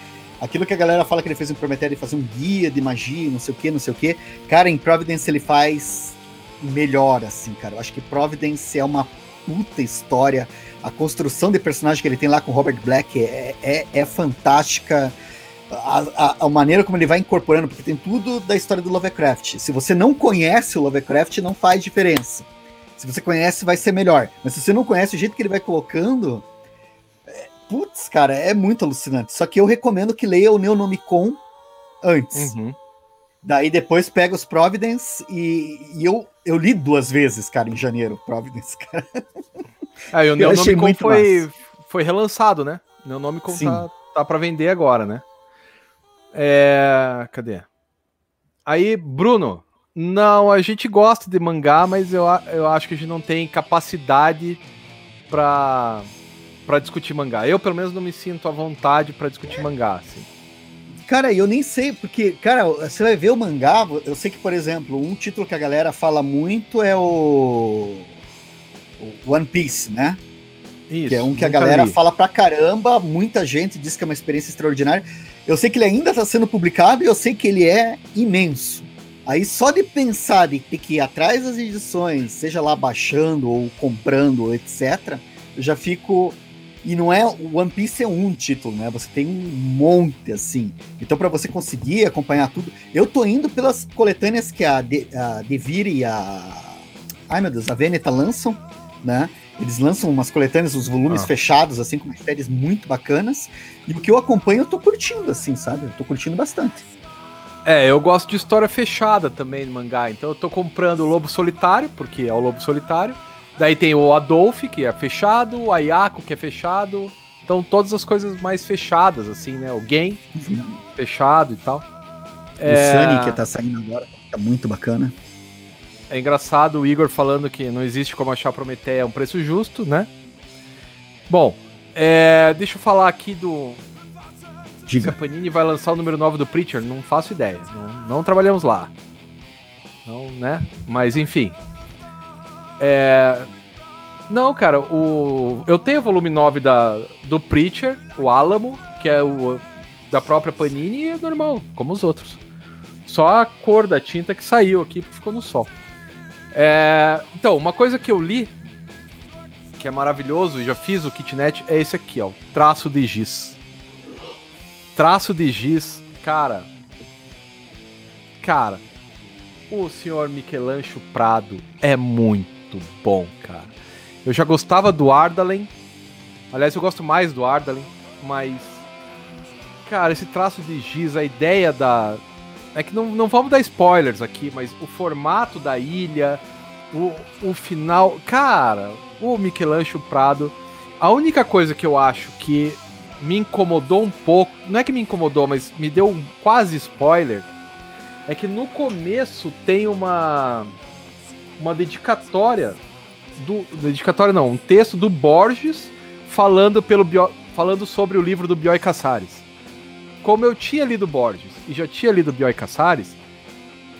Aquilo que a galera fala que ele fez em Prometeia de fazer um guia de magia, não sei o que, não sei o que. Cara, em Providence ele faz melhor, assim, cara. Eu acho que Providence é uma puta história. A construção de personagem que ele tem lá com Robert Black é, é, é fantástica a, a, a, maneira como ele vai incorporando, porque tem tudo da história do Lovecraft. Se você não conhece o Lovecraft, não faz diferença. Se você conhece, vai ser melhor. Mas se você não conhece o jeito que ele vai colocando. É, putz, cara, é muito alucinante. Só que eu recomendo que leia o Neonomicon antes. Uhum. Daí depois pega os Providence e, e, eu, eu li duas vezes, cara, em janeiro, Providence, cara. Ah, e o Neonomicon foi, foi relançado, né? O Neonomicon tá, tá para vender agora, né? É. Cadê? Aí, Bruno. Não, a gente gosta de mangá, mas eu, eu acho que a gente não tem capacidade pra, pra discutir mangá. Eu, pelo menos, não me sinto à vontade para discutir mangá, assim. Cara, eu nem sei, porque, cara, você vai ver o mangá, eu sei que, por exemplo, um título que a galera fala muito é o, o One Piece, né? Isso, que é um que a galera li. fala pra caramba, muita gente diz que é uma experiência extraordinária. Eu sei que ele ainda está sendo publicado e eu sei que ele é imenso. Aí só de pensar de ter que ir atrás das edições, seja lá baixando ou comprando, etc., eu já fico. E não é. O One Piece é um título, né? Você tem um monte assim. Então, para você conseguir acompanhar tudo. Eu tô indo pelas coletâneas que a, De, a Devir e a. Ai meu Deus, a Veneta lançam, né? Eles lançam umas coletâneas, os volumes ah. fechados, assim, com séries muito bacanas. E o que eu acompanho, eu tô curtindo, assim, sabe? Eu tô curtindo bastante. É, eu gosto de história fechada também no mangá. Então eu tô comprando o Lobo Solitário, porque é o Lobo Solitário. Daí tem o Adolf, que é fechado, o Ayako, que é fechado. Então todas as coisas mais fechadas, assim, né? O Gen, uhum. fechado e tal. O é... Sunny, que tá saindo agora, tá muito bacana. É engraçado o Igor falando que não existe como achar Prometeia a um preço justo, né? Bom, é, deixa eu falar aqui do. Diga. Se a Panini vai lançar o número 9 do Preacher, não faço ideia. Não, não trabalhamos lá. Não, né? Mas enfim. É... Não, cara, o... eu tenho o volume 9 da... do Preacher, o Alamo, que é o da própria Panini, e é normal, como os outros. Só a cor da tinta que saiu aqui, ficou no sol. É, então, uma coisa que eu li, que é maravilhoso, e já fiz o kitnet, é esse aqui, ó. Traço de giz. Traço de giz, cara. Cara, o senhor Michelangelo Prado é muito bom, cara. Eu já gostava do Ardalen. Aliás, eu gosto mais do Ardalen, mas. Cara, esse traço de giz, a ideia da, é que não, não vamos dar spoilers aqui, mas o formato da ilha, o, o final. Cara, o Michelangelo Prado. A única coisa que eu acho que me incomodou um pouco, não é que me incomodou, mas me deu um quase spoiler, é que no começo tem uma uma dedicatória do dedicatória não, um texto do Borges falando pelo Bio, falando sobre o livro do Bioy Casares. Como eu tinha lido Borges e já tinha lido Bioy Casares,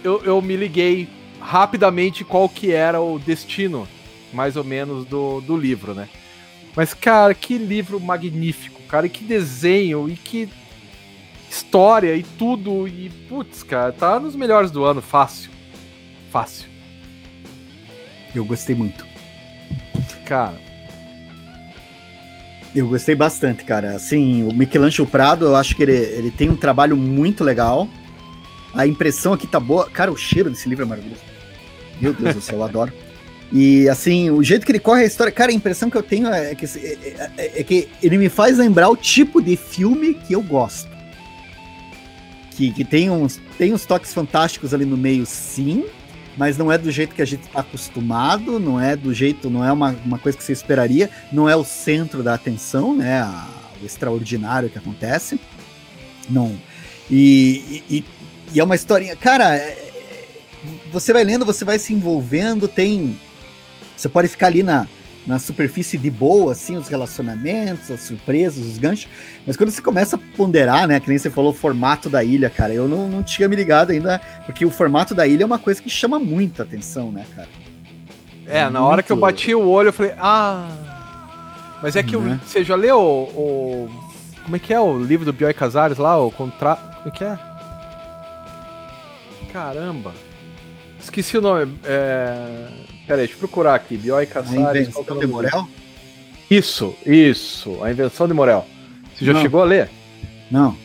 eu, eu me liguei rapidamente qual que era o destino, mais ou menos, do, do livro, né? Mas, cara, que livro magnífico, cara, e que desenho, e que história, e tudo, e putz, cara, tá nos melhores do ano, fácil. Fácil. Eu gostei muito. Cara. Eu gostei bastante, cara. Assim, o Michelangelo Prado, eu acho que ele, ele tem um trabalho muito legal. A impressão aqui tá boa. Cara, o cheiro desse livro é maravilhoso. Meu Deus do céu, eu adoro. E assim, o jeito que ele corre a história, cara, a impressão que eu tenho é que, é, é, é que ele me faz lembrar o tipo de filme que eu gosto. Que, que tem, uns, tem uns toques fantásticos ali no meio, sim, mas não é do jeito que a gente está acostumado, não é do jeito, não é uma, uma coisa que você esperaria, não é o centro da atenção, né? A, o extraordinário que acontece. Não. E, e, e é uma historinha. Cara, é, você vai lendo, você vai se envolvendo, tem. Você pode ficar ali na, na superfície de boa, assim, os relacionamentos, as surpresas, os ganchos. Mas quando você começa a ponderar, né, que nem você falou, o formato da ilha, cara, eu não, não tinha me ligado ainda, porque o formato da ilha é uma coisa que chama muita atenção, né, cara? É, na hora que eu bati o olho, eu falei, ah. Mas é que uhum. você já leu o, o, Como é que é o livro do Bioy Casares lá? O contrato. Como é que é? Caramba. Esqueci o nome. É... Pera aí, deixa eu procurar aqui. Bioy Casares. A invenção de Morel? Isso, isso. A invenção de Morel. Você já não. chegou a ler? Não.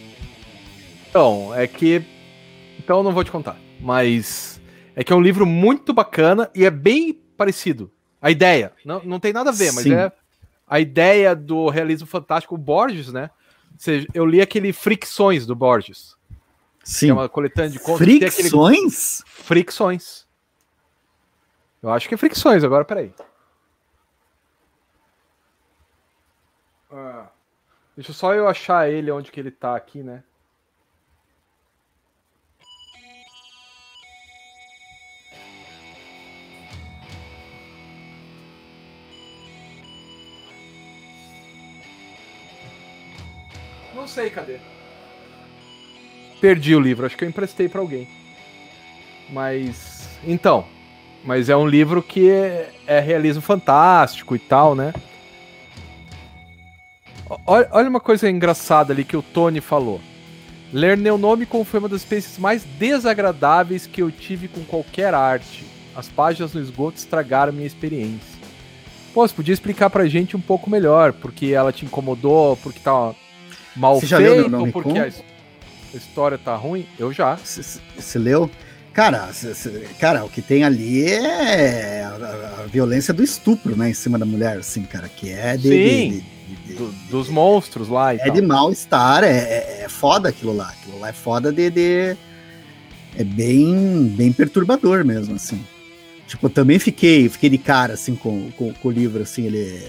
Então, é que. Então eu não vou te contar. Mas. É que é um livro muito bacana e é bem parecido. A ideia. Não, não tem nada a ver, mas Sim. é a ideia do realismo fantástico. O Borges, né? Seja, eu li aquele Fricções do Borges. Sim. Que é uma coletânea de contos. Fricções? Aquele... Fricções. Eu acho que é Fricções, agora peraí. Ah, deixa só eu achar ele onde que ele tá aqui, né? Não sei, cadê? Perdi o livro, acho que eu emprestei para alguém. Mas. Então. Mas é um livro que é, é realismo fantástico e tal, né? Olha, olha uma coisa engraçada ali que o Tony falou. Ler Neonômico foi uma das experiências mais desagradáveis que eu tive com qualquer arte. As páginas no esgoto estragaram minha experiência. Pô, você podia explicar pra gente um pouco melhor, porque ela te incomodou, porque tá mal Você feito, ou porque a história tá ruim? Eu já. Você leu? Cara, cara, o que tem ali é a, a, violência do estupro, né, em cima da mulher, assim, cara, que é de, Sim, de, de, do, dos monstros lá É tal. de mal-estar, é, é, é, foda aquilo lá, aquilo lá é foda de, de, é bem, bem perturbador mesmo, assim. Tipo, eu também fiquei, fiquei de cara, assim, com, com, com o livro, assim, ele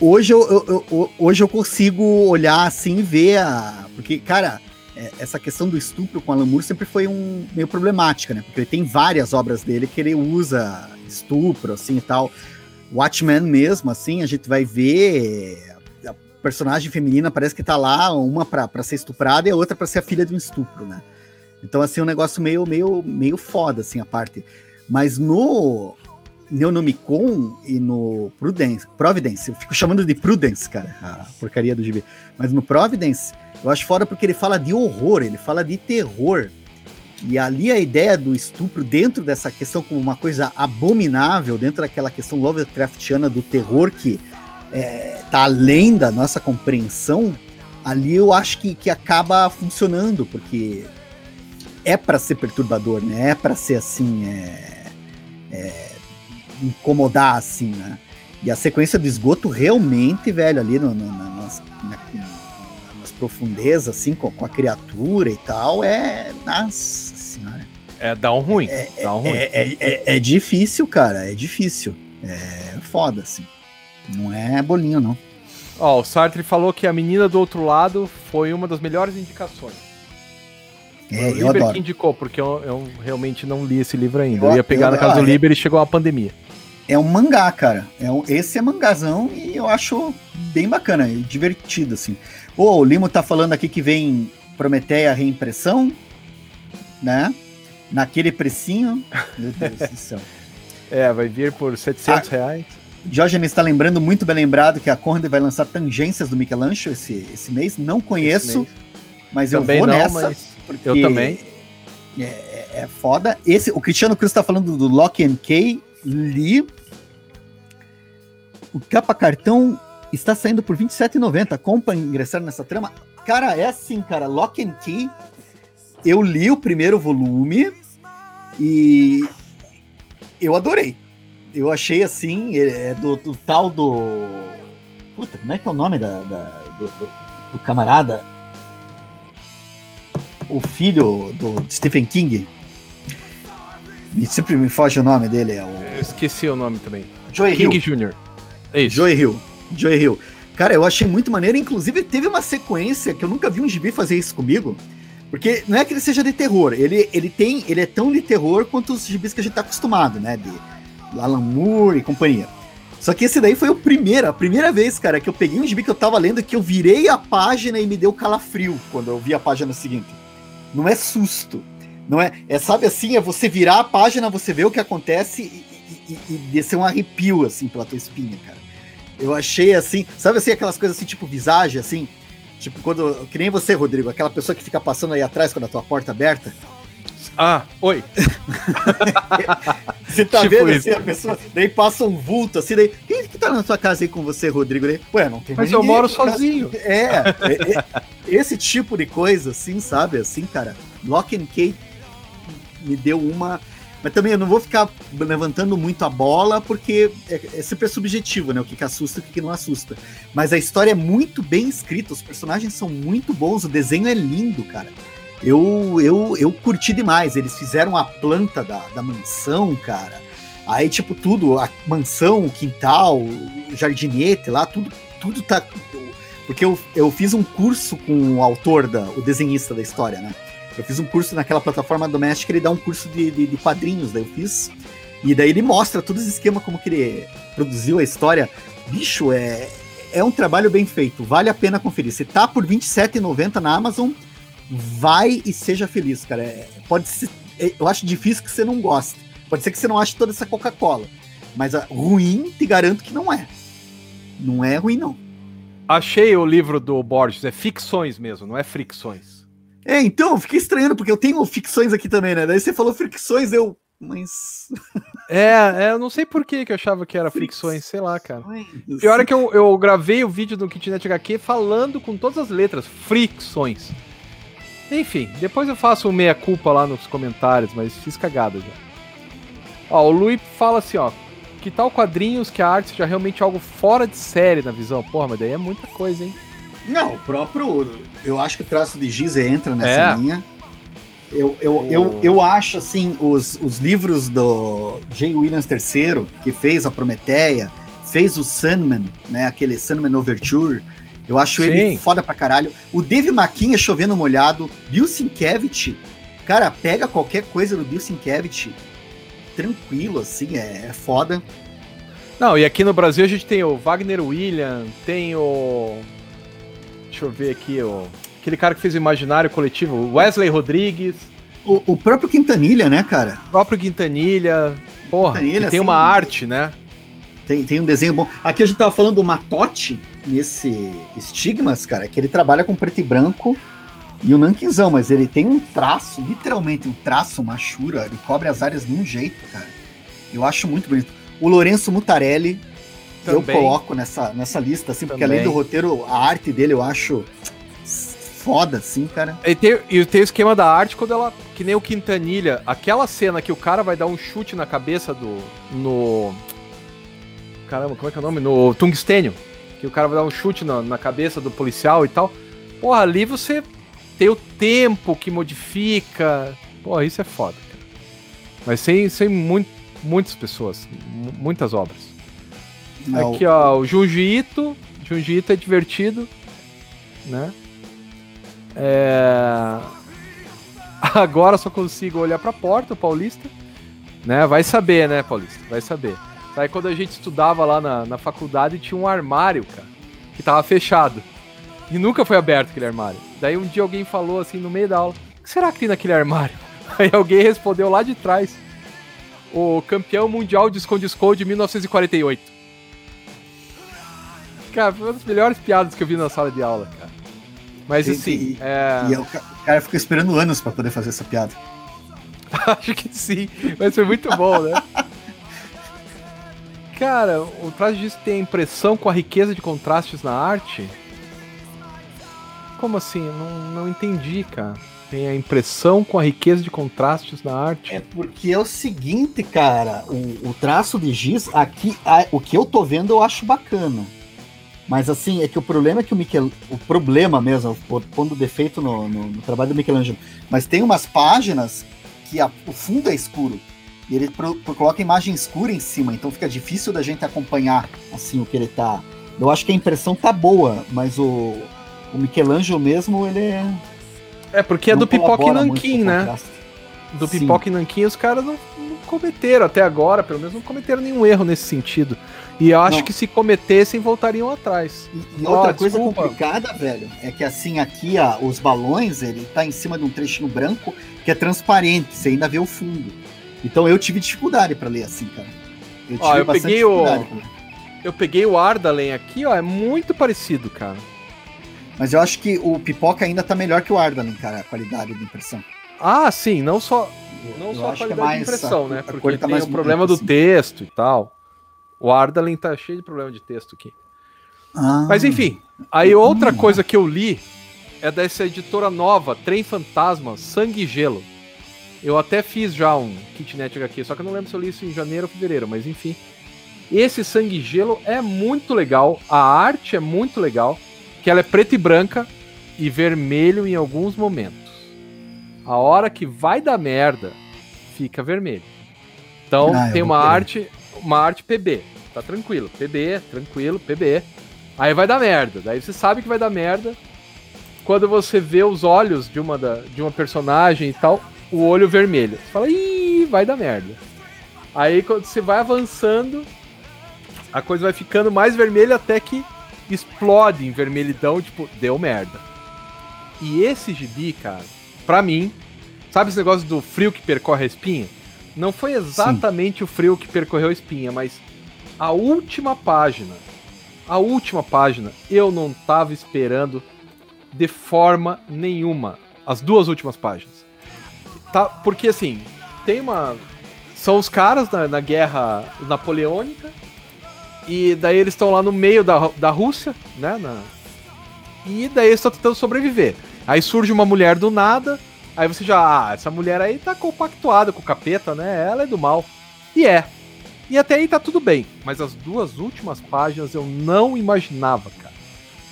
hoje eu, eu, eu, hoje eu consigo olhar assim e ver a. Porque, cara, é, essa questão do estupro com Alan Moore sempre foi um meio problemática, né? Porque ele tem várias obras dele que ele usa estupro, assim e tal. Watchmen mesmo, assim, a gente vai ver a personagem feminina parece que tá lá, uma para ser estuprada e a outra para ser a filha de um estupro, né? Então, assim, um negócio meio, meio, meio foda, assim, a parte. Mas no, Neonomicon e no Prudence, Providence, eu fico chamando de Prudence, cara, a porcaria do GB. Mas no Providence, eu acho fora porque ele fala de horror, ele fala de terror. E ali a ideia do estupro dentro dessa questão como uma coisa abominável, dentro daquela questão Lovecraftiana do terror que é, tá além da nossa compreensão, ali eu acho que, que acaba funcionando, porque é para ser perturbador, né? É para ser assim, é, é incomodar, assim, né? E a sequência do esgoto realmente, velho, ali no, no, nas, na, nas profundezas, assim, com, com, a criatura e tal, é. Nossa senhora. É, dá um ruim. É, dá um ruim. É, é, é, é, difícil, cara, é difícil. É foda, assim. Não é bolinho, não. Ó, o Sartre falou que a menina do outro lado foi uma das melhores indicações. É, o eu Liber adoro. que indicou, porque eu, eu, realmente não li esse livro ainda. Eu, eu ia pegar eu, na casa do Liber e chegou a pandemia é um mangá, cara. É um, esse é mangazão e eu acho bem bacana e divertido, assim. Oh, o Limo tá falando aqui que vem Prometeia Reimpressão, né? Naquele precinho. Meu Deus do céu. É, vai vir por 700 ah, reais. Jorge me está lembrando, muito bem lembrado, que a Conde vai lançar Tangências do Michelangelo esse, esse mês. Não conheço, mês. mas também eu vou não, nessa. eu também. É, é, é, foda. Esse, o Cristiano Cruz está falando do Lock and Key li. O capa cartão está saindo por R$ 27,90. Compra ingressar nessa trama. Cara, é assim, cara. Lock and Key. Eu li o primeiro volume e eu adorei. Eu achei assim, é, é do, do tal do. Puta, como é que é o nome da, da do, do, do, camarada? O filho do Stephen King. E sempre me foge o nome dele. É o... Eu esqueci o nome também. Joey King Hill. Jr. É isso. Joey Hill. Joey Hill. Cara, eu achei muito maneiro. Inclusive, teve uma sequência que eu nunca vi um gibi fazer isso comigo. Porque não é que ele seja de terror. Ele, ele tem. Ele é tão de terror quanto os gibis que a gente tá acostumado, né? De Alan Moore e companhia. Só que esse daí foi o primeiro, a primeira vez, cara, que eu peguei um gibi que eu tava lendo que eu virei a página e me deu calafrio quando eu vi a página seguinte. Não é susto. Não é, é sabe assim, é você virar a página, você vê o que acontece e, e, e descer um arrepio assim pela tua espinha, cara. Eu achei assim, sabe assim aquelas coisas assim tipo visagem assim, tipo quando que nem você, Rodrigo, aquela pessoa que fica passando aí atrás quando a tua porta é aberta. Ah, oi. você tá tipo vendo assim, a pessoa, daí passa um vulto assim, daí, quem que tá na sua casa aí com você, Rodrigo? Daí, Ué, não tem Mas eu moro sozinho. É, é, é, esse tipo de coisa assim, sabe? Assim, cara, Lock and Key me deu uma mas também eu não vou ficar levantando muito a bola, porque é, é sempre subjetivo, né? O que, que assusta e o que, que não assusta. Mas a história é muito bem escrita, os personagens são muito bons, o desenho é lindo, cara. Eu, eu, eu curti demais. Eles fizeram a planta da, da mansão, cara. Aí, tipo, tudo, a mansão, o quintal, o jardinete lá, tudo, tudo tá. Porque eu, eu fiz um curso com o autor, da, o desenhista da história, né? Eu fiz um curso naquela plataforma doméstica, ele dá um curso de, de, de quadrinhos, daí eu fiz. E daí ele mostra todos os esquemas, como que ele produziu a história. Bicho, é, é um trabalho bem feito, vale a pena conferir. Se tá por R$27,90 na Amazon, vai e seja feliz, cara. É, pode ser, é, eu acho difícil que você não goste. Pode ser que você não ache toda essa Coca-Cola. Mas ruim, te garanto que não é. Não é ruim, não. Achei o livro do Borges, é ficções mesmo, não é fricções. É, então, eu fiquei estranhando, porque eu tenho ficções aqui também, né? Daí você falou fricções, eu. Mas. É, é eu não sei por que, eu achava que era fricções, sei lá, cara. Pior é que eu, eu gravei o vídeo do Kitnet HQ falando com todas as letras, fricções. Enfim, depois eu faço meia-culpa lá nos comentários, mas fiz cagada já. Ó, o Luiz fala assim, ó. Que tal quadrinhos que a arte seja realmente algo fora de série na visão? Porra, mas daí é muita coisa, hein? Não, o próprio. Eu acho que o traço de Giz entra nessa é. linha. Eu, eu, oh. eu, eu acho, assim, os, os livros do Jay Williams III, que fez a Prometeia, fez o Sandman, né? Aquele Sandman Overture. Eu acho Sim. ele foda pra caralho. O Dave Maquinha chovendo molhado. Bill Sienkiewicz, cara, pega qualquer coisa do Bill Sienkiewicz tranquilo, assim, é, é foda. Não, e aqui no Brasil a gente tem o Wagner William, tem o Deixa eu ver aqui, ó. Aquele cara que fez o imaginário coletivo, Wesley Rodrigues. O, o próprio Quintanilha, né, cara? O próprio Quintanilha. Porra, Quintanilha, tem assim, uma arte, né? Tem, tem um desenho bom. Aqui a gente tava falando do Matote, nesse Estigmas, cara, que ele trabalha com preto e branco e o Nanquizão, mas ele tem um traço, literalmente um traço, machura, ele cobre as áreas de um jeito, cara. Eu acho muito bonito. O Lourenço Mutarelli, também. eu coloco nessa, nessa lista, assim, porque além do roteiro, a arte dele eu acho foda, assim, cara. E tem, e tem o esquema da arte quando ela. Que nem o Quintanilha, aquela cena que o cara vai dar um chute na cabeça do. No. Caramba, como é que é o nome? No Tungstênio. Que o cara vai dar um chute na, na cabeça do policial e tal. Porra, ali você tem o tempo que modifica. Porra, isso é foda, cara. Mas sem, sem muito, muitas pessoas, muitas obras. Não. Aqui, ó, o Junji Ito. Junji Ito é divertido, né? É... Agora só consigo olhar pra porta, o Paulista. Né? Vai saber, né, Paulista? Vai saber. Aí quando a gente estudava lá na, na faculdade, tinha um armário, cara, que tava fechado. E nunca foi aberto aquele armário. Daí um dia alguém falou assim no meio da aula: O que será que tem naquele armário? Aí alguém respondeu lá de trás: O campeão mundial de esconde-esconde de 1948. Cara, foi uma das melhores piadas que eu vi na sala de aula, cara. Mas assim. E, é... e o cara ficou esperando anos para poder fazer essa piada. Acho que sim, mas foi muito bom, né? cara, o traje disso tem a impressão com a riqueza de contrastes na arte? Como assim? Não, não entendi, cara. Tem a impressão com a riqueza de contrastes na arte. É porque é o seguinte, cara, o, o traço de giz, aqui, a, o que eu tô vendo eu acho bacana. Mas assim, é que o problema é que o Michel. O problema mesmo, pondo defeito no, no, no, trabalho do Michelangelo. Mas tem umas páginas que a, o fundo é escuro. E ele pro, pro, coloca imagem escura em cima, então fica difícil da gente acompanhar assim o que ele tá. Eu acho que a impressão tá boa, mas o, o Michelangelo mesmo, ele é. É, porque é do Pipoca e Nankin, né? Do Pipoca e Nankin os caras não, não cometeram até agora, pelo menos não cometeram nenhum erro nesse sentido. E eu acho Não. que se cometessem, voltariam atrás. E, e Ó, outra coisa desculpa. complicada, velho, é que assim, aqui, ó, os balões, ele tá em cima de um trechinho branco que é transparente, você ainda vê o fundo. Então eu tive dificuldade pra ler assim, cara. Eu Ó, eu peguei o-. Eu peguei o Ardalen aqui, ó, é muito parecido, cara. Mas eu acho que o Pipoca ainda tá melhor que o Ardalen, cara, a qualidade de impressão. Ah, sim, não só, não Eu só a é qualidade de mais- impressão, a- né? a Porque tá tem mais o problema do assim. texto e tal. O Ardalen tá cheio de problema de texto aqui. Ah, Mas enfim, aí outra coisa que eu li é dessa editora nova, Trem Fantasma, Sangue e Gelo. Eu até fiz já um kitnet HQ, só que eu não lembro se eu li isso em janeiro ou fevereiro, mas enfim. Esse Sangue e Gelo é muito legal, a arte é muito legal, que ela é preta e branca e vermelho em alguns momentos. A hora que vai dar merda, fica vermelho. Então Ah, tem uma arte, uma arte PB, tá tranquilo, PB, tranquilo, PB. Aí vai dar merda. Daí você sabe que vai dar merda quando você vê os olhos de uma, da, de uma personagem e tal, o olho vermelho. Você fala, ih, vai dar merda. Aí quando você vai avançando, a coisa vai ficando mais vermelha até que explode em vermelhidão, tipo, deu merda. E esse gibi, cara, pra mim, sabe esse negócio do frio que percorre a espinha? Não foi exatamente o frio que percorreu a espinha, mas a última página, a última página, eu não tava esperando de forma nenhuma. As duas últimas páginas. Tá, porque assim, tem uma. São os caras na, na guerra napoleônica. E daí eles estão lá no meio da, da Rússia, né? na- e daí eles estão tentando sobreviver. Aí surge uma mulher do nada. Aí você já. Ah, essa mulher aí tá compactuada com o capeta, né? Ela é do mal. E é. E até aí tá tudo bem. Mas as duas últimas páginas eu não imaginava, cara.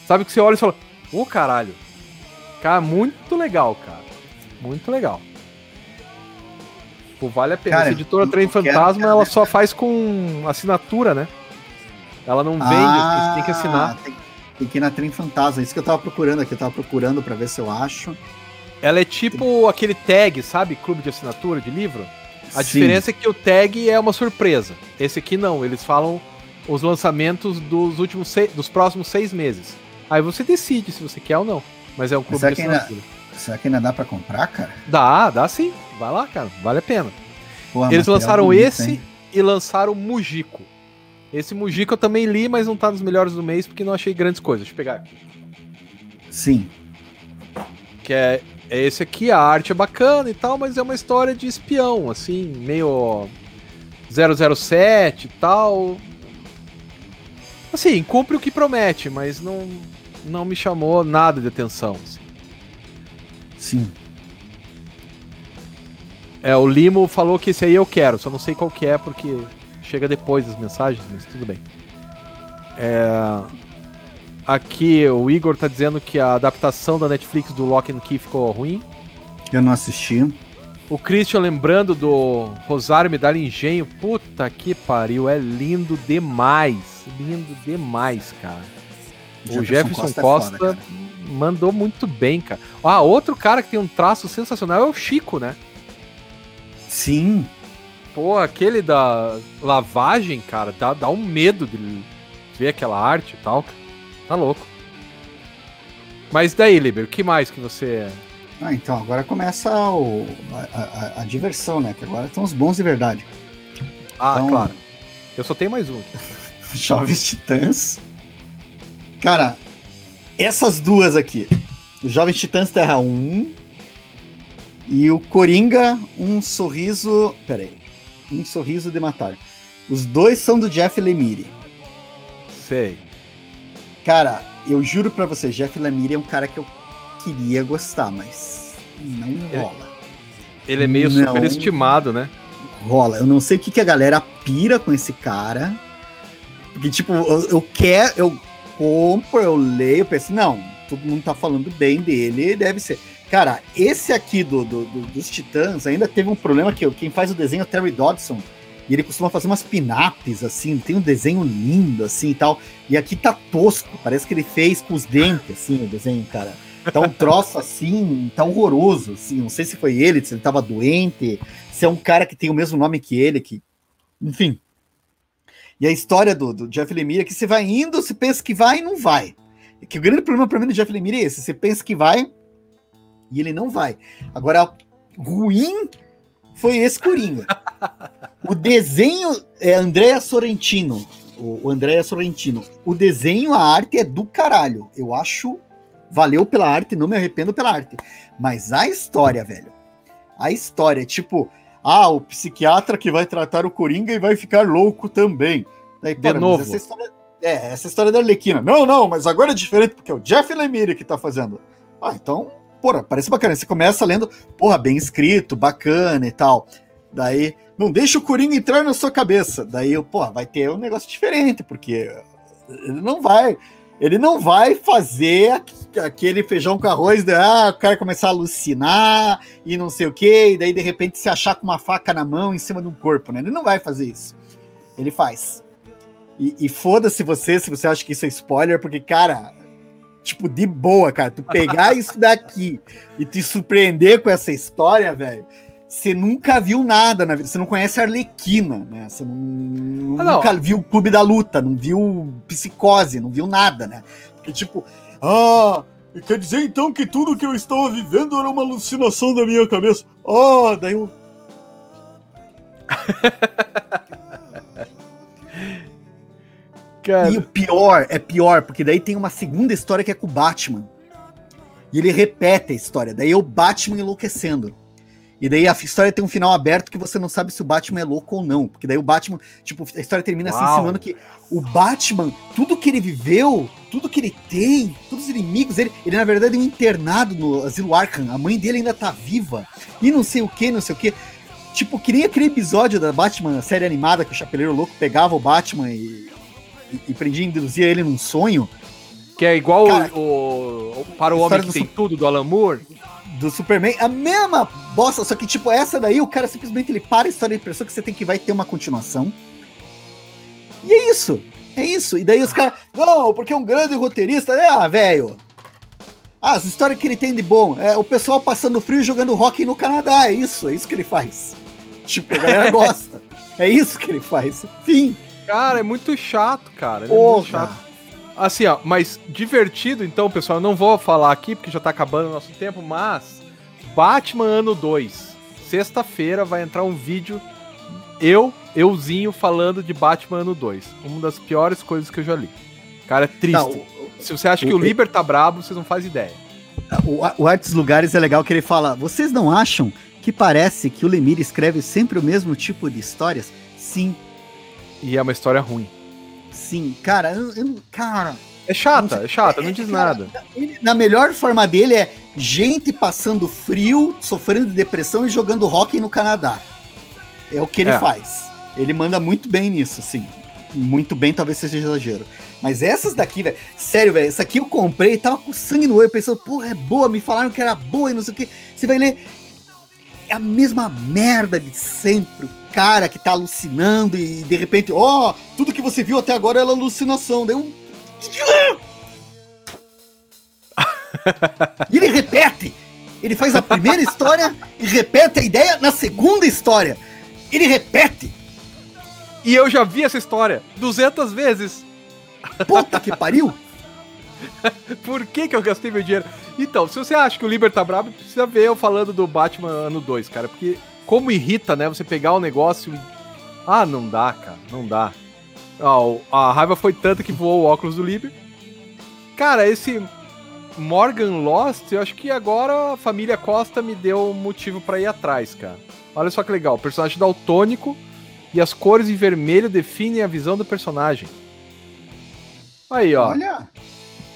Sabe que você olha e fala, ô caralho. Cara, muito legal, cara. Muito legal. Pô, vale a pena. Cara, Essa editora Trem Fantasma, quero ela só faz com assinatura, né? Ela não vende, Ah, você tem que assinar. Tem, tem que ir na Trem Fantasma. Isso que eu tava procurando aqui. Eu tava procurando pra ver se eu acho. Ela é tipo aquele tag, sabe? Clube de assinatura de livro. A Sim. diferença é que o tag é uma surpresa. Esse aqui não, eles falam os lançamentos dos últimos seis, dos próximos seis meses. Aí você decide se você quer ou não. Mas é um clube será de que ainda- assinatura. Será que ainda dá pra comprar, cara? Dá, dá sim. Vai lá, cara. Vale a pena. Porra, Eles lançaram bonito, esse hein? e lançaram o Mujico. Esse Mujico eu também li, mas não tá nos melhores do mês porque não achei grandes coisas. Deixa eu pegar aqui. Sim. Que é, é esse aqui, a arte é bacana e tal, mas é uma história de espião, assim, meio 007 e tal. Assim, cumpre o que promete, mas não, não me chamou nada de atenção. assim. Sim. É, o Limo falou que esse aí eu quero, só não sei qual que é porque chega depois das mensagens, mas tudo bem. É, aqui o Igor tá dizendo que a adaptação da Netflix do Lock and Key ficou ruim. Eu não assisti. O Christian lembrando do Rosário Medalha Engenho. Puta que pariu, é lindo demais. Lindo demais, cara. O Jefferson Costa, é foda, cara. mandou muito bem, cara. Ah, outro cara que tem um traço sensacional é o Chico, né? Sim. Pô, aquele da lavagem, cara, dá, dá um medo de ver aquela arte e tal. Tá louco. Mas daí, Liber, o que mais que você. Ah, então agora começa o- a, a- a diversão, né? Que agora estão os bons de verdade. Ah, Então- claro. Eu só tenho mais um. aqui. Jovens Titãs. Cara, essas duas aqui. Jovens Titãs Terra 1 e o Coringa, um sorriso. Peraí. Um sorriso de matar. Os dois são do Jeff Lemire. Sei. Cara, eu juro pra você, Jeff Lemire é um cara que eu queria gostar, mas não rola. Ele é meio Não. superestimado, né? rola. Eu não sei o que, que a galera pira com esse cara. Porque, tipo, eu, eu quero, eu compro, eu leio, eu penso, não, todo mundo tá falando bem dele, deve ser. Cara, esse aqui do, do- do- dos Titãs ainda teve um problema que quem faz o desenho é o Terry Dodson. E ele costuma fazer umas pin-ups, assim, tem um desenho lindo, assim e tal. E aqui tá tosco, parece que ele fez com os dentes, assim, o desenho, cara. Tá um troço assim, tá horroroso, assim. Não sei se foi ele, se ele tava doente, se é um cara que tem o mesmo nome que ele, que. Enfim. E a história do, do Jeff Lemire é que você vai indo, você pensa que vai e não vai. É que o grande problema para mim do Jeff Lemire é esse: você pensa que vai e ele não vai. Agora, ruim foi esse Coringa. O desenho é Andréa Sorrentino. O, Andréa Sorrentino. O desenho, a arte é do caralho. Eu acho. Valeu pela arte, não me arrependo pela arte. Mas a história, velho. A história, tipo, ah, o psiquiatra que vai tratar o Coringa e vai ficar louco também. Daí, de novo. Essa história, é, essa história da Arlequina. Não, não, mas agora é diferente, porque é o Jeff Lemire que tá fazendo. Ah, então porra, parece bacana. Você começa lendo, porra, bem escrito, bacana e tal. Daí, não deixa o Coringa entrar na sua cabeça. Daí, porra, vai ter um negócio diferente, porque ele não vai. Ele não vai fazer aquele feijão com arroz de ah, o cara começar a alucinar e não sei o que, e daí de repente se achar com uma faca na mão em cima de um corpo, né? Ele não vai fazer isso. Ele faz. E, e foda-se você se você acha que isso é spoiler, porque, cara, tipo, de boa, cara. Tu pegar isso daqui e te surpreender com essa história, velho. Você nunca viu nada na vida. Você não conhece a Arlequina, né? Você não, ah, nunca viu o Clube da Luta, não viu Psicose, não viu nada, né? Porque, tipo, ah, quer dizer então que tudo que eu estava vivendo era uma alucinação da minha cabeça. Ah, daí eu. E o pior, é pior, porque daí tem uma segunda história que é com o Batman. E ele repete a história. Daí é o Batman enlouquecendo. E daí a história tem um final aberto que você não sabe se o Batman é louco ou não. Porque daí o Batman, tipo, a história termina assim, Uau. assim, ensinando que o Batman, tudo que ele viveu, tudo que ele tem, todos os inimigos, ele, ele na verdade é um internado no Asilo Arkham. A mãe dele ainda tá viva. E não sei o que, não sei o que. Tipo, que nem aquele episódio da Batman, série animada, que o Chapeleiro Louco pegava o Batman e e, e prendia, induzia ele num sonho. Que é igual Cara, o, o, Para o Homem que tem tudo, do Alan Moore. Do Superman, a mesma bosta, só que tipo, essa daí, o cara simplesmente ele para a história de impressão que você tem que vai ter uma continuação. E é isso. É isso. E daí os caras, não, porque é um grande roteirista. É, ah, velho. Ah, as histórias que ele tem de bom. É o pessoal passando frio e jogando rock no Canadá. É isso, é isso que ele faz. Tipo, a galera gosta. É isso que ele faz. Fim. Cara, é muito chato, cara. É muito chato. Assim, ó, mas divertido, então, pessoal, eu não vou falar aqui porque já tá acabando o nosso tempo, mas Batman ano 2. Sexta-feira vai entrar um vídeo eu, euzinho falando de Batman ano 2. Uma das piores coisas que eu já li. Cara, é triste. Não, Se você acha o, que o Liber tá brabo, vocês não fazem ideia. O, o Artes Lugares é legal que ele fala: "Vocês não acham que parece que o Lemir escreve sempre o mesmo tipo de histórias?" Sim, e é uma história ruim. Sim, cara, eu, eu, cara. É chata, é chata, não é, diz cara, nada. Ele, na melhor forma dele é gente passando frio, sofrendo de depressão e jogando hockey no Canadá. É o que ele é. faz. Ele manda muito bem nisso, assim. Muito bem, talvez seja exagero. Mas essas daqui, velho, sério, velho, essa aqui eu comprei e tava com sangue no olho, pensando, porra, é boa, me falaram que era boa e não sei o que. Você vai ler, é a mesma merda de sempre cara que tá alucinando e de repente, ó, oh, tudo que você viu até agora é alucinação. Daí um. e ele repete. Ele faz a primeira história e repete a ideia na segunda história. Ele repete. E eu já vi essa história 200 vezes. Puta que pariu! Por que, que eu gastei meu dinheiro? Então, se você acha que o Liber tá brabo, precisa ver eu falando do Batman ano 2, cara. Porque como irrita, né? Você pegar o negócio e. Ah, não dá, cara, não dá. Ah, a raiva foi tanta que voou o óculos do Liber. Cara, esse Morgan Lost, eu acho que agora a família Costa me deu motivo para ir atrás, cara. Olha só que legal, personagem daltônico e as cores em vermelho definem a visão do personagem. Aí, ó. Olha.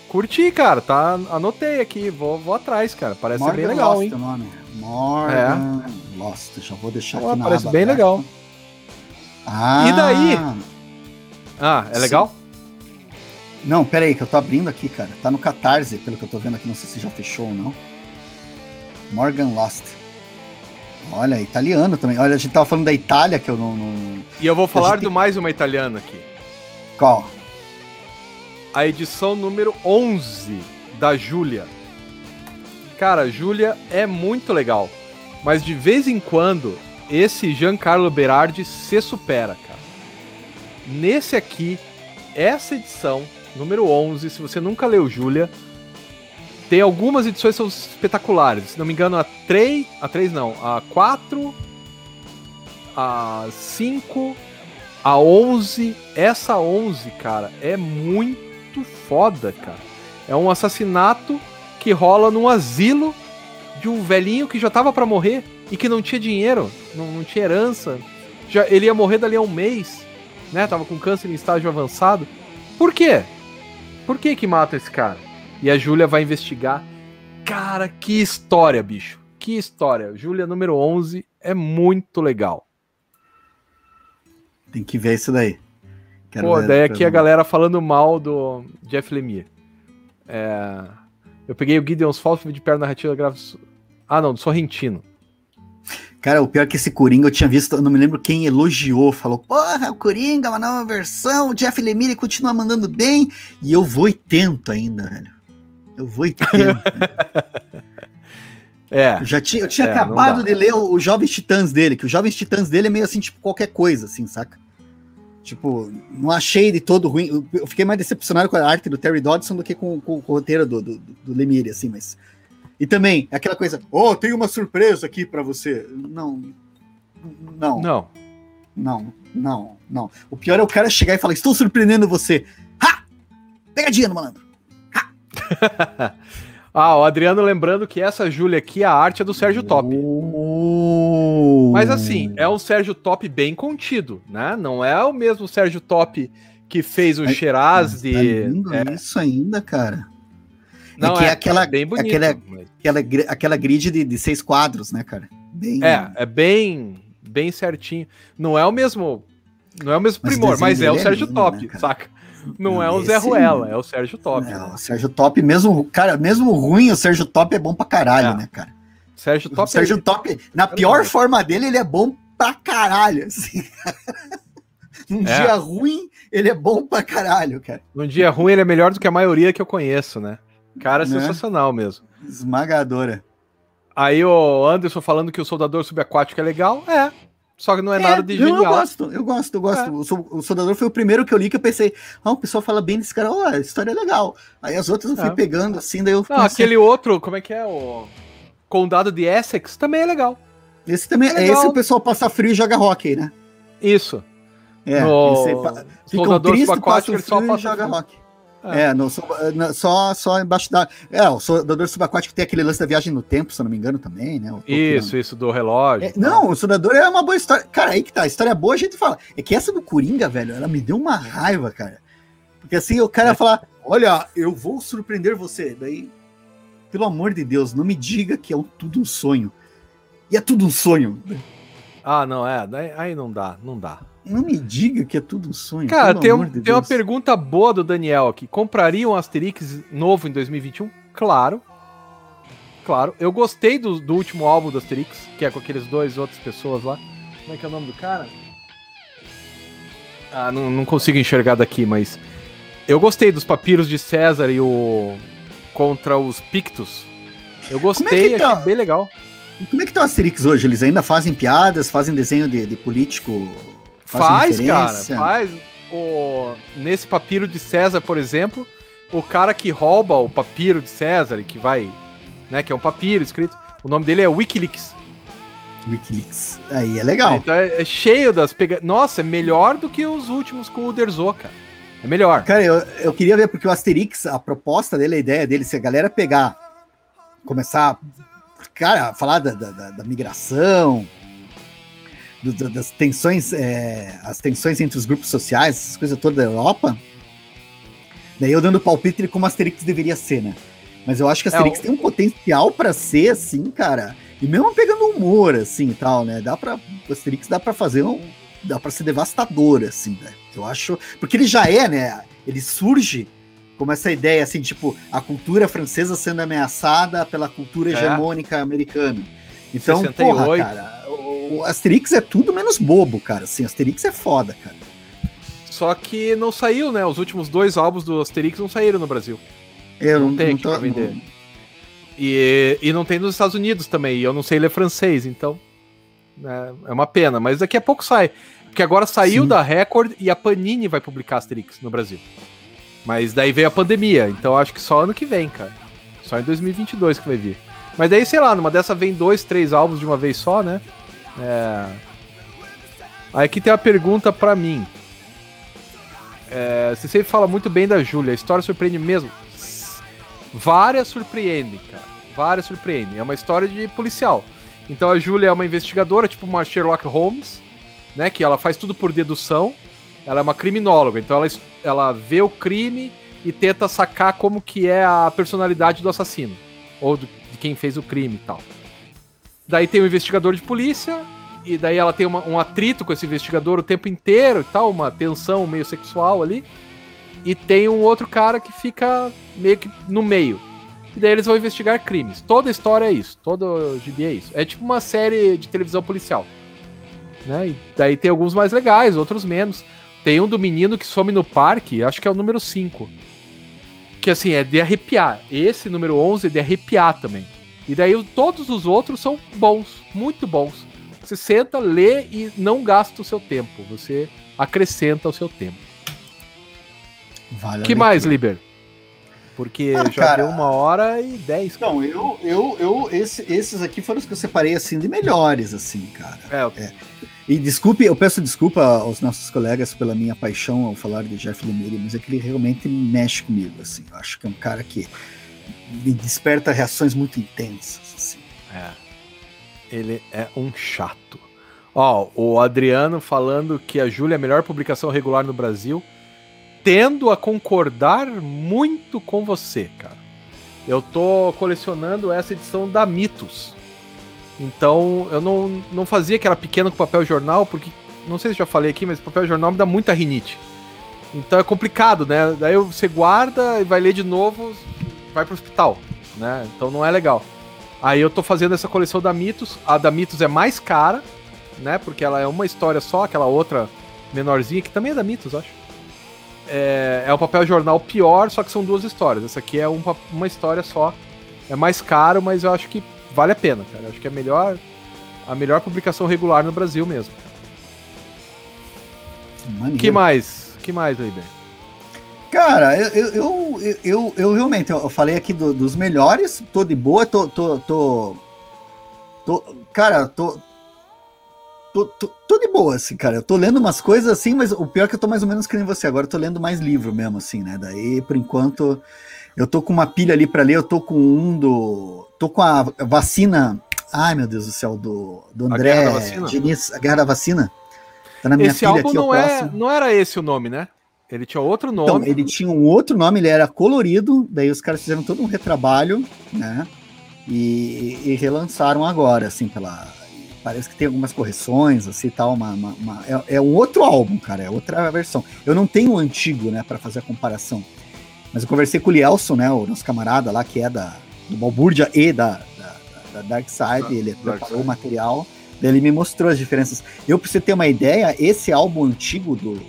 Curti, cara, tá? Anotei aqui, vou, vou atrás, cara. Parece Morgan ser bem legal, Lost, hein? Nome. Morgan é. Já vou deixar aqui na Parece aba, bem legal. Ah. E daí? Ah, é legal? Não, pera aí, que eu tô abrindo aqui, cara. Tá no Catarse, pelo que eu tô vendo aqui. Não sei se já fechou ou não. Morgan Lost. Olha, italiano também. Olha, a gente tava falando da Itália, que eu não. não... E eu vou falar gente... do mais uma italiana aqui. Qual? A edição número 11 da Júlia. Cara, Júlia é muito legal. Mas de vez em quando, esse Giancarlo Berardi se supera, cara. nesse aqui, essa edição, número 11, se você nunca leu Júlia, tem algumas edições que são espetaculares. Se não me engano, a 3, a 3 não, a 4, a 5, a 11, essa 11, cara, é muito foda, cara. É um assassinato que rola num asilo de um velhinho que já tava para morrer e que não tinha dinheiro, não, não tinha herança. Já, ele ia morrer dali a um mês, né? Tava com câncer em estágio avançado. Por quê? Por que que mata esse cara? E a Júlia vai investigar. Cara, que história, bicho. Que história. Júlia número 11 é muito legal. Tem que ver isso daí. Quero Pô, daí aqui a galera falando mal do Jeff Lemire. É... Eu peguei o Gideon's Fall de perna narrativa grave. Ah, não, do Sorrentino. Cara, o pior é que esse Coringa eu tinha visto, eu não me lembro quem elogiou, falou, porra, o Coringa, uma nova versão, o Jeff Lemire continua mandando bem, e eu vou e tento ainda, velho. Eu vou e tento. é. Eu já tinha, eu tinha é, acabado de ler o, o Jovens Titãs dele, que o Jovens Titãs dele é meio assim, tipo, qualquer coisa, assim, saca? Tipo, não achei de todo ruim. Eu fiquei mais decepcionado com a arte do Terry Dodson do que com, com, com o roteiro do, do, do Lemire, assim, mas e também, aquela coisa, oh, tem uma surpresa aqui para você. Não. Não. Não. Não, não, não. O pior é o cara chegar e falar, estou surpreendendo você. Ha! Pegadinha no malandro. Ha! ah, o Adriano lembrando que essa Júlia aqui, a arte é do Sérgio Top. Oh. Mas assim, é um Sérgio Top bem contido, né? Não é o mesmo Sérgio Top que fez o é, Sheraz de. Tá lindo é, isso ainda, cara. Não, é, é, é aquela, bem bonito, aquela, mas... aquela, aquela grid de, de, seis quadros, né, cara? Bem... É, é bem, bem certinho. Não é o mesmo, não é o mesmo mas primor, mas é o Sérgio é lindo, Top, né, saca? Não é o Zé Ruela, é o Sérgio Top. É, o Sérgio Top, mesmo, cara, mesmo ruim, o Sérgio Top é bom pra caralho, é. né, cara? Sérgio Top. O Sérgio é... Top, na pior forma dele, ele é bom pra caralho, assim. Num é. dia ruim, ele é bom pra caralho, cara. Num dia ruim, ele é melhor do que a maioria que eu conheço, né? Cara, né? sensacional mesmo. Esmagadora. Aí o Anderson falando que o soldador subaquático é legal. É. Só que não é, é nada de genial. Eu gosto, eu gosto, eu gosto. É. O, Soldador foi o primeiro que eu li que eu pensei, ah, o pessoal fala bem desse cara, ó, oh, a história é legal. Aí as outras eu fui é. pegando assim, daí eu. Não, aquele outro, como é que é? O Condado de Essex também é legal. Esse também é, esse o pessoal passa frio e joga hockey, né? Isso. É, no... esse, Soldador subaquático ele só passa joga hockey. É, é no, só, só embaixo da. É, o soldador subaquático tem aquele lance da viagem no tempo, se eu não me engano, também, né? Isso, isso, do relógio. É, não, o soldador é uma boa história. Cara, aí que tá, história é boa, a gente fala. É que essa do Coringa, velho, ela me deu uma raiva, cara. Porque assim, o cara é. falar: olha, eu vou surpreender você. Daí, pelo amor de Deus, não me diga que é um, tudo um sonho. E é tudo um sonho. Ah, não, é. Aí não dá, não dá. Não me diga que é tudo um sonho. Cara, tem, um, de tem uma pergunta boa do Daniel aqui. Compraria um Asterix novo em 2021? Claro. Claro. Eu gostei do, do último álbum do Asterix, que é com aqueles dois outras pessoas lá. Como é que é o nome do cara? Ah, não, não consigo enxergar daqui, mas. Eu gostei dos papiros de César e o. contra os Pictos. Eu gostei, é tá? bem legal. Como é que tá o Asterix hoje? Eles ainda fazem piadas, fazem desenho de, de político Faz, cara, faz. O, nesse papiro de César, por exemplo, o cara que rouba o papiro de César, que vai, né, que é um papiro escrito, o nome dele é Wikileaks. Wikileaks. Aí é legal. Então é, é cheio das pega... Nossa, é melhor do que os últimos com o Derzo, cara. É melhor. Cara, eu, eu queria ver, porque o Asterix, a proposta dele, a ideia dele, se a galera pegar, começar, cara, falar da, da, da migração, do, das tensões, é, as tensões entre os grupos sociais, essas coisas todas da Europa. Daí eu dando palpite de como Asterix deveria ser, né? Mas eu acho que Asterix é, tem um potencial para ser assim, cara. E mesmo pegando humor, assim, e tal, né? Dá para Asterix dá para fazer um, dá para ser devastador, assim, né? Eu acho, porque ele já é, né? Ele surge como essa ideia, assim, tipo, a cultura francesa sendo ameaçada pela cultura é. hegemônica americana. Então, 68. porra, cara, o Asterix é tudo menos bobo, cara. Assim, Asterix é foda, cara. Só que não saiu, né? Os últimos dois álbuns do Asterix não saíram no Brasil. Eu não, não tem aqui tô, pra vender. Não. E, e não tem nos Estados Unidos também. E eu não sei ler francês, então. né? É uma pena, mas daqui a pouco sai. Porque agora saiu Sim. da Record e a Panini vai publicar Asterix no Brasil. Mas daí veio a pandemia, então acho que só ano que vem, cara. Só em 2022 que vai vir. Mas daí, sei lá, numa dessa vem dois, três álbuns de uma vez só, né? É... Aqui tem uma pergunta para mim. É, você sempre fala muito bem da Júlia, a história surpreende mesmo? Várias surpreendem, cara. Várias surpreendem. É uma história de policial. Então a Júlia é uma investigadora, tipo uma Sherlock Holmes, né? Que ela faz tudo por dedução. Ela é uma criminóloga, então ela, ela vê o crime e tenta sacar como que é a personalidade do assassino. Ou do, de quem fez o crime e tal. Daí tem o investigador de polícia, e daí ela tem uma, um atrito com esse investigador o tempo inteiro e tal, uma tensão meio sexual ali. E tem um outro cara que fica meio que no meio. E daí eles vão investigar crimes. Toda história é isso, todo gibi é isso. É tipo uma série de televisão policial. Né? E daí tem alguns mais legais, outros menos. Tem um do menino que some no parque, acho que é o número 5. Que assim, é de arrepiar. Esse número 11 é de arrepiar também. E daí todos os outros são bons, muito bons. Você senta, lê e não gasta o seu tempo. Você acrescenta o seu tempo. Vale que mais, Liber? Porque ah, já cara, deu uma hora e dez. Não, eu, eu, eu esse, esses aqui foram os que eu separei assim de melhores, assim, cara. É, é. E desculpe, eu peço desculpa aos nossos colegas pela minha paixão ao falar de Jeff Lemire, mas é que ele realmente mexe comigo, assim. Eu acho que é um cara que desperta reações muito intensas, assim. É ele é um chato. Ó, o Adriano falando que a Júlia é a melhor publicação regular no Brasil. Tendo a concordar muito com você, cara. Eu tô colecionando essa edição da Mitos. Então, eu não, não fazia que era pequeno com papel jornal, porque, não sei se já falei aqui, mas papel jornal me dá muita rinite. Então é complicado, né? Daí você guarda e vai ler de novo, vai pro hospital, né? Então não é legal. Aí eu tô fazendo essa coleção da Mitos. A da Mitos é mais cara, né? Porque ela é uma história só, aquela outra menorzinha, que também é da Mitos, acho. É, é o papel jornal pior, só que são duas histórias. Essa aqui é uma, uma história só. É mais caro, mas eu acho que vale a pena, cara. Eu acho que é melhor, a melhor publicação regular no Brasil mesmo. Maneiro. Que mais? Que mais, Leiber? Cara, eu, eu, eu, eu, realmente, eu falei aqui do, dos melhores, tô de boa, tô, tô, tô, tô cara, tô, tô, tô, tô, de boa, assim, cara, eu tô lendo umas coisas assim, mas o pior é que eu tô mais ou menos que nem você, agora eu tô lendo mais livro mesmo, assim, né, daí, por enquanto, eu tô com uma pilha ali para ler, eu tô com um do, tô com a vacina, ai meu Deus do céu, do, do André a Diniz, a Guerra da Vacina, tá na minha esse pilha aqui, não, é, não era esse o nome, né? Ele tinha outro então, nome. Então, ele tinha um outro nome, ele era colorido, daí os caras fizeram todo um retrabalho, né? E, e relançaram agora, assim, pela. Parece que tem algumas correções, assim, tal, uma, uma, uma é, é, um outro álbum, cara, é outra versão. Eu não tenho o antigo, né, para fazer a comparação. Mas eu conversei com o Lielson, né, o nosso camarada lá, que é da, do Balbúrdia e da, da, da Dark Side, ele preparou o material, daí ele me mostrou as diferenças. Eu, pra você ter uma ideia, esse álbum antigo do,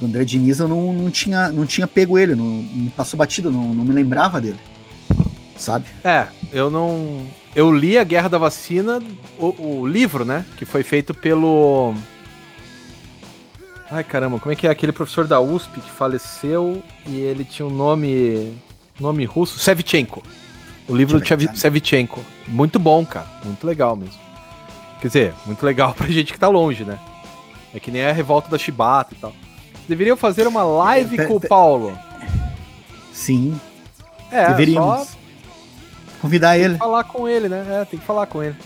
do André Diniz, eu não, não, tinha, não tinha pego ele, não, me passou batido, não, não me lembrava dele. Sabe? É, eu não. Eu li a Guerra da Vacina, o, o livro, né? Que foi feito pelo. Ai caramba, como é que é aquele professor da USP que faleceu e ele tinha um nome. nome russo? Sevchenko. O livro do Sevchenko. Muito bom, cara. Muito legal mesmo. Quer dizer, muito legal pra gente que tá longe, né? É que nem a revolta da Chibata e tal. Deveriam fazer uma live com o Paulo. Sim. É, Deveríamos. Convidar tem ele. Que falar com ele, né? É, tem que falar com ele.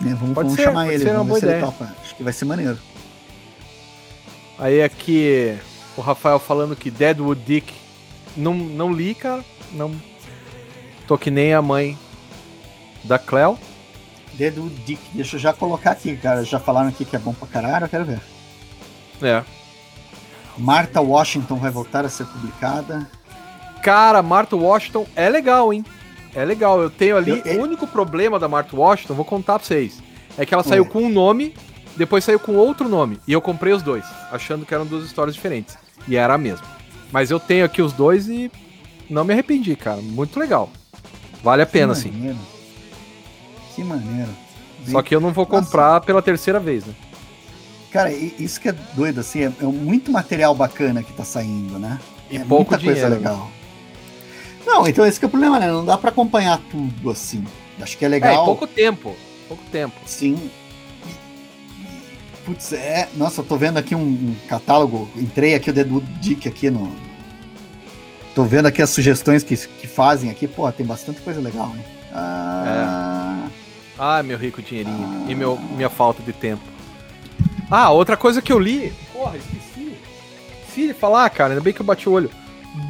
É, vamos, vamos ser, chamar ele. Vamos ver se ele topa. Acho que vai ser maneiro. Aí aqui o Rafael falando que Deadwood Dick não, não li, cara. Não. Tô que nem a mãe da Cleo. Deadwood Dick, deixa eu já colocar aqui, cara. Já falaram aqui que é bom pra caralho, eu quero ver. É. Martha Washington vai voltar a ser publicada. Cara, Martha Washington é legal, hein? É legal. Eu tenho ali. Eu, eu... O único problema da Martha Washington, vou contar pra vocês. É que ela saiu com um nome, depois saiu com outro nome. E eu comprei os dois, achando que eram duas histórias diferentes. E era a mesma. Mas eu tenho aqui os dois e não me arrependi, cara. Muito legal. Vale a pena, sim. Que maneiro. Só que eu não vou comprar Nossa. pela terceira vez, né? Cara, isso que é doido, assim, é, é muito material bacana que tá saindo, né? E é pouco muita dinheiro, coisa legal. Né? Não, então esse é o problema, né? Não dá para acompanhar tudo assim. Acho que é legal. É, pouco tempo. Pouco tempo. Sim. Putz, é. Nossa, eu tô vendo aqui um, um catálogo. Entrei aqui o dedo Dick aqui no. Tô vendo aqui as sugestões que, que fazem aqui. Pô, tem bastante coisa legal, né? Ah, é. ah meu rico dinheirinho. Ah, e meu, minha falta de tempo. Ah, outra coisa que eu li. Porra, esqueci. Esqueci de falar, cara. Ainda bem que eu bati o olho.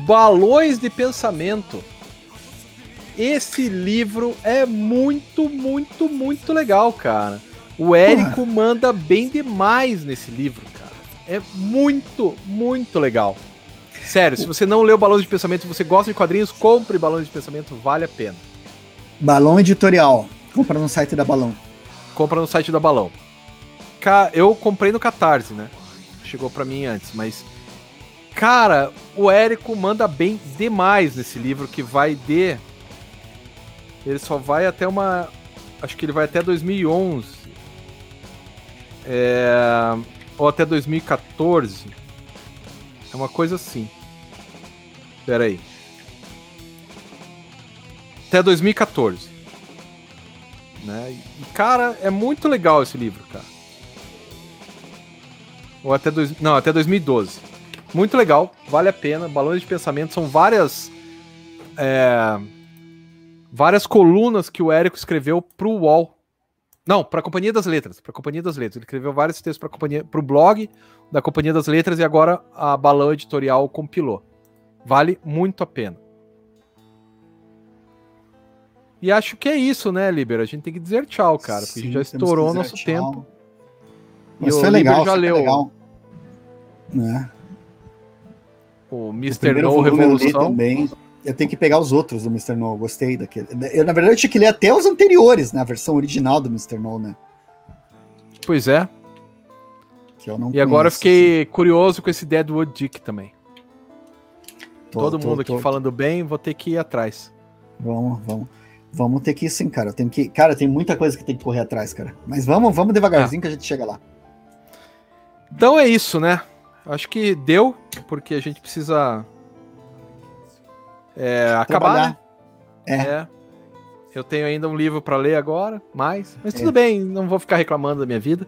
Balões de pensamento. Esse livro é muito, muito, muito legal, cara. O Érico manda bem demais nesse livro, cara. É muito, muito legal. Sério, se você não leu Balões de Pensamento, se você gosta de quadrinhos, compre Balões de Pensamento, vale a pena. Balão Editorial. Compra no site da Balão. Compra no site da Balão. Eu comprei no Catarse, né? Chegou para mim antes, mas Cara, o Érico manda bem demais nesse livro que vai de. Ele só vai até uma. Acho que ele vai até 2011. É... Ou até 2014. É uma coisa assim. Pera aí. Até 2014. Né? E, cara, é muito legal esse livro, cara. Ou até dois... Não, até 2012. Muito legal, vale a pena. Balões de pensamento são várias. É, várias colunas que o Érico escreveu pro UOL. Não, para a Companhia das Letras. Para a Companhia das Letras. Ele escreveu vários textos para pro blog da Companhia das Letras e agora a Balão Editorial compilou. Vale muito a pena. E acho que é isso, né, Liber? A gente tem que dizer tchau, cara, porque Sim, a gente já estourou nosso tchau. tempo. Mas e foi legal, já leu. Legal. Né? O Mr. No Revolução. Eu também. Eu tenho que pegar os outros do Mr. No, gostei daquele. Eu, na verdade, eu tinha que ler até os anteriores, né? A versão original do Mr. No, né? Pois é. e conheço, agora eu fiquei assim. curioso com esse Deadwood Dick também. Tô, Todo tô, mundo aqui tô. falando bem, vou ter que ir atrás. Vamos, vamos. Vamos ter que ir sim, cara. Tem que, cara, tem muita coisa que tem que correr atrás, cara. Mas vamos, vamos devagarzinho ah. que a gente chega lá. Então é isso, né? Acho que deu, porque a gente precisa é, acabar. Né? É. é. Eu tenho ainda um livro para ler agora, mais. Mas tudo é. bem, não vou ficar reclamando da minha vida.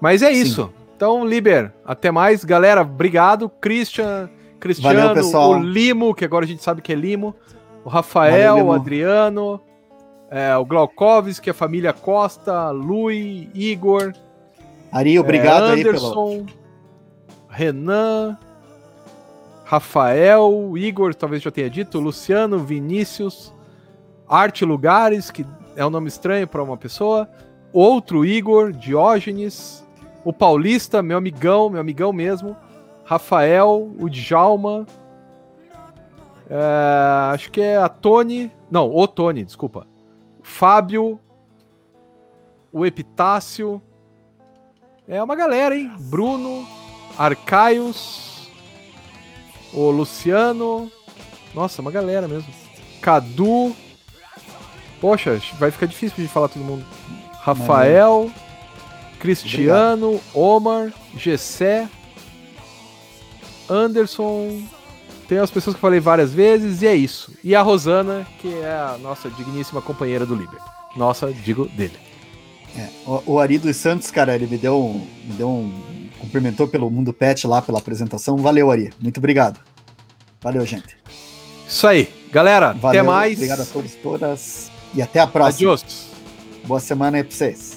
Mas é isso. Sim. Então, Liber, até mais. Galera, obrigado. Christian, Cristiano, Valeu, o Limo, que agora a gente sabe que é Limo. O Rafael, Valeu, o Adriano, é, o Glaukovski, a família Costa, Lui, Igor. Ari, obrigado é, Anderson, aí pelo Renan, Rafael, Igor, talvez já tenha dito, Luciano, Vinícius, Arte Lugares, que é um nome estranho para uma pessoa, outro Igor, Diógenes, o Paulista, meu amigão, meu amigão mesmo, Rafael, o Djalma, é, acho que é a Tony, não, o Tony, desculpa, Fábio, o Epitácio, é uma galera, hein? Bruno, Arcaios, o Luciano. Nossa, uma galera mesmo. Cadu. Poxa, vai ficar difícil de falar todo mundo. Rafael, Cristiano, Obrigado. Omar, Gessé, Anderson. Tem as pessoas que eu falei várias vezes e é isso. E a Rosana, que é a nossa digníssima companheira do Liber. Nossa, digo dele. É, o, o Ari dos Santos, cara, ele me deu, um, me deu um cumprimentou pelo Mundo Pet lá pela apresentação. Valeu, Ari. Muito obrigado. Valeu, gente. Isso aí. Galera, Valeu, até mais. Obrigado a todos e todas. E até a próxima. Adiós. Boa semana aí pra vocês.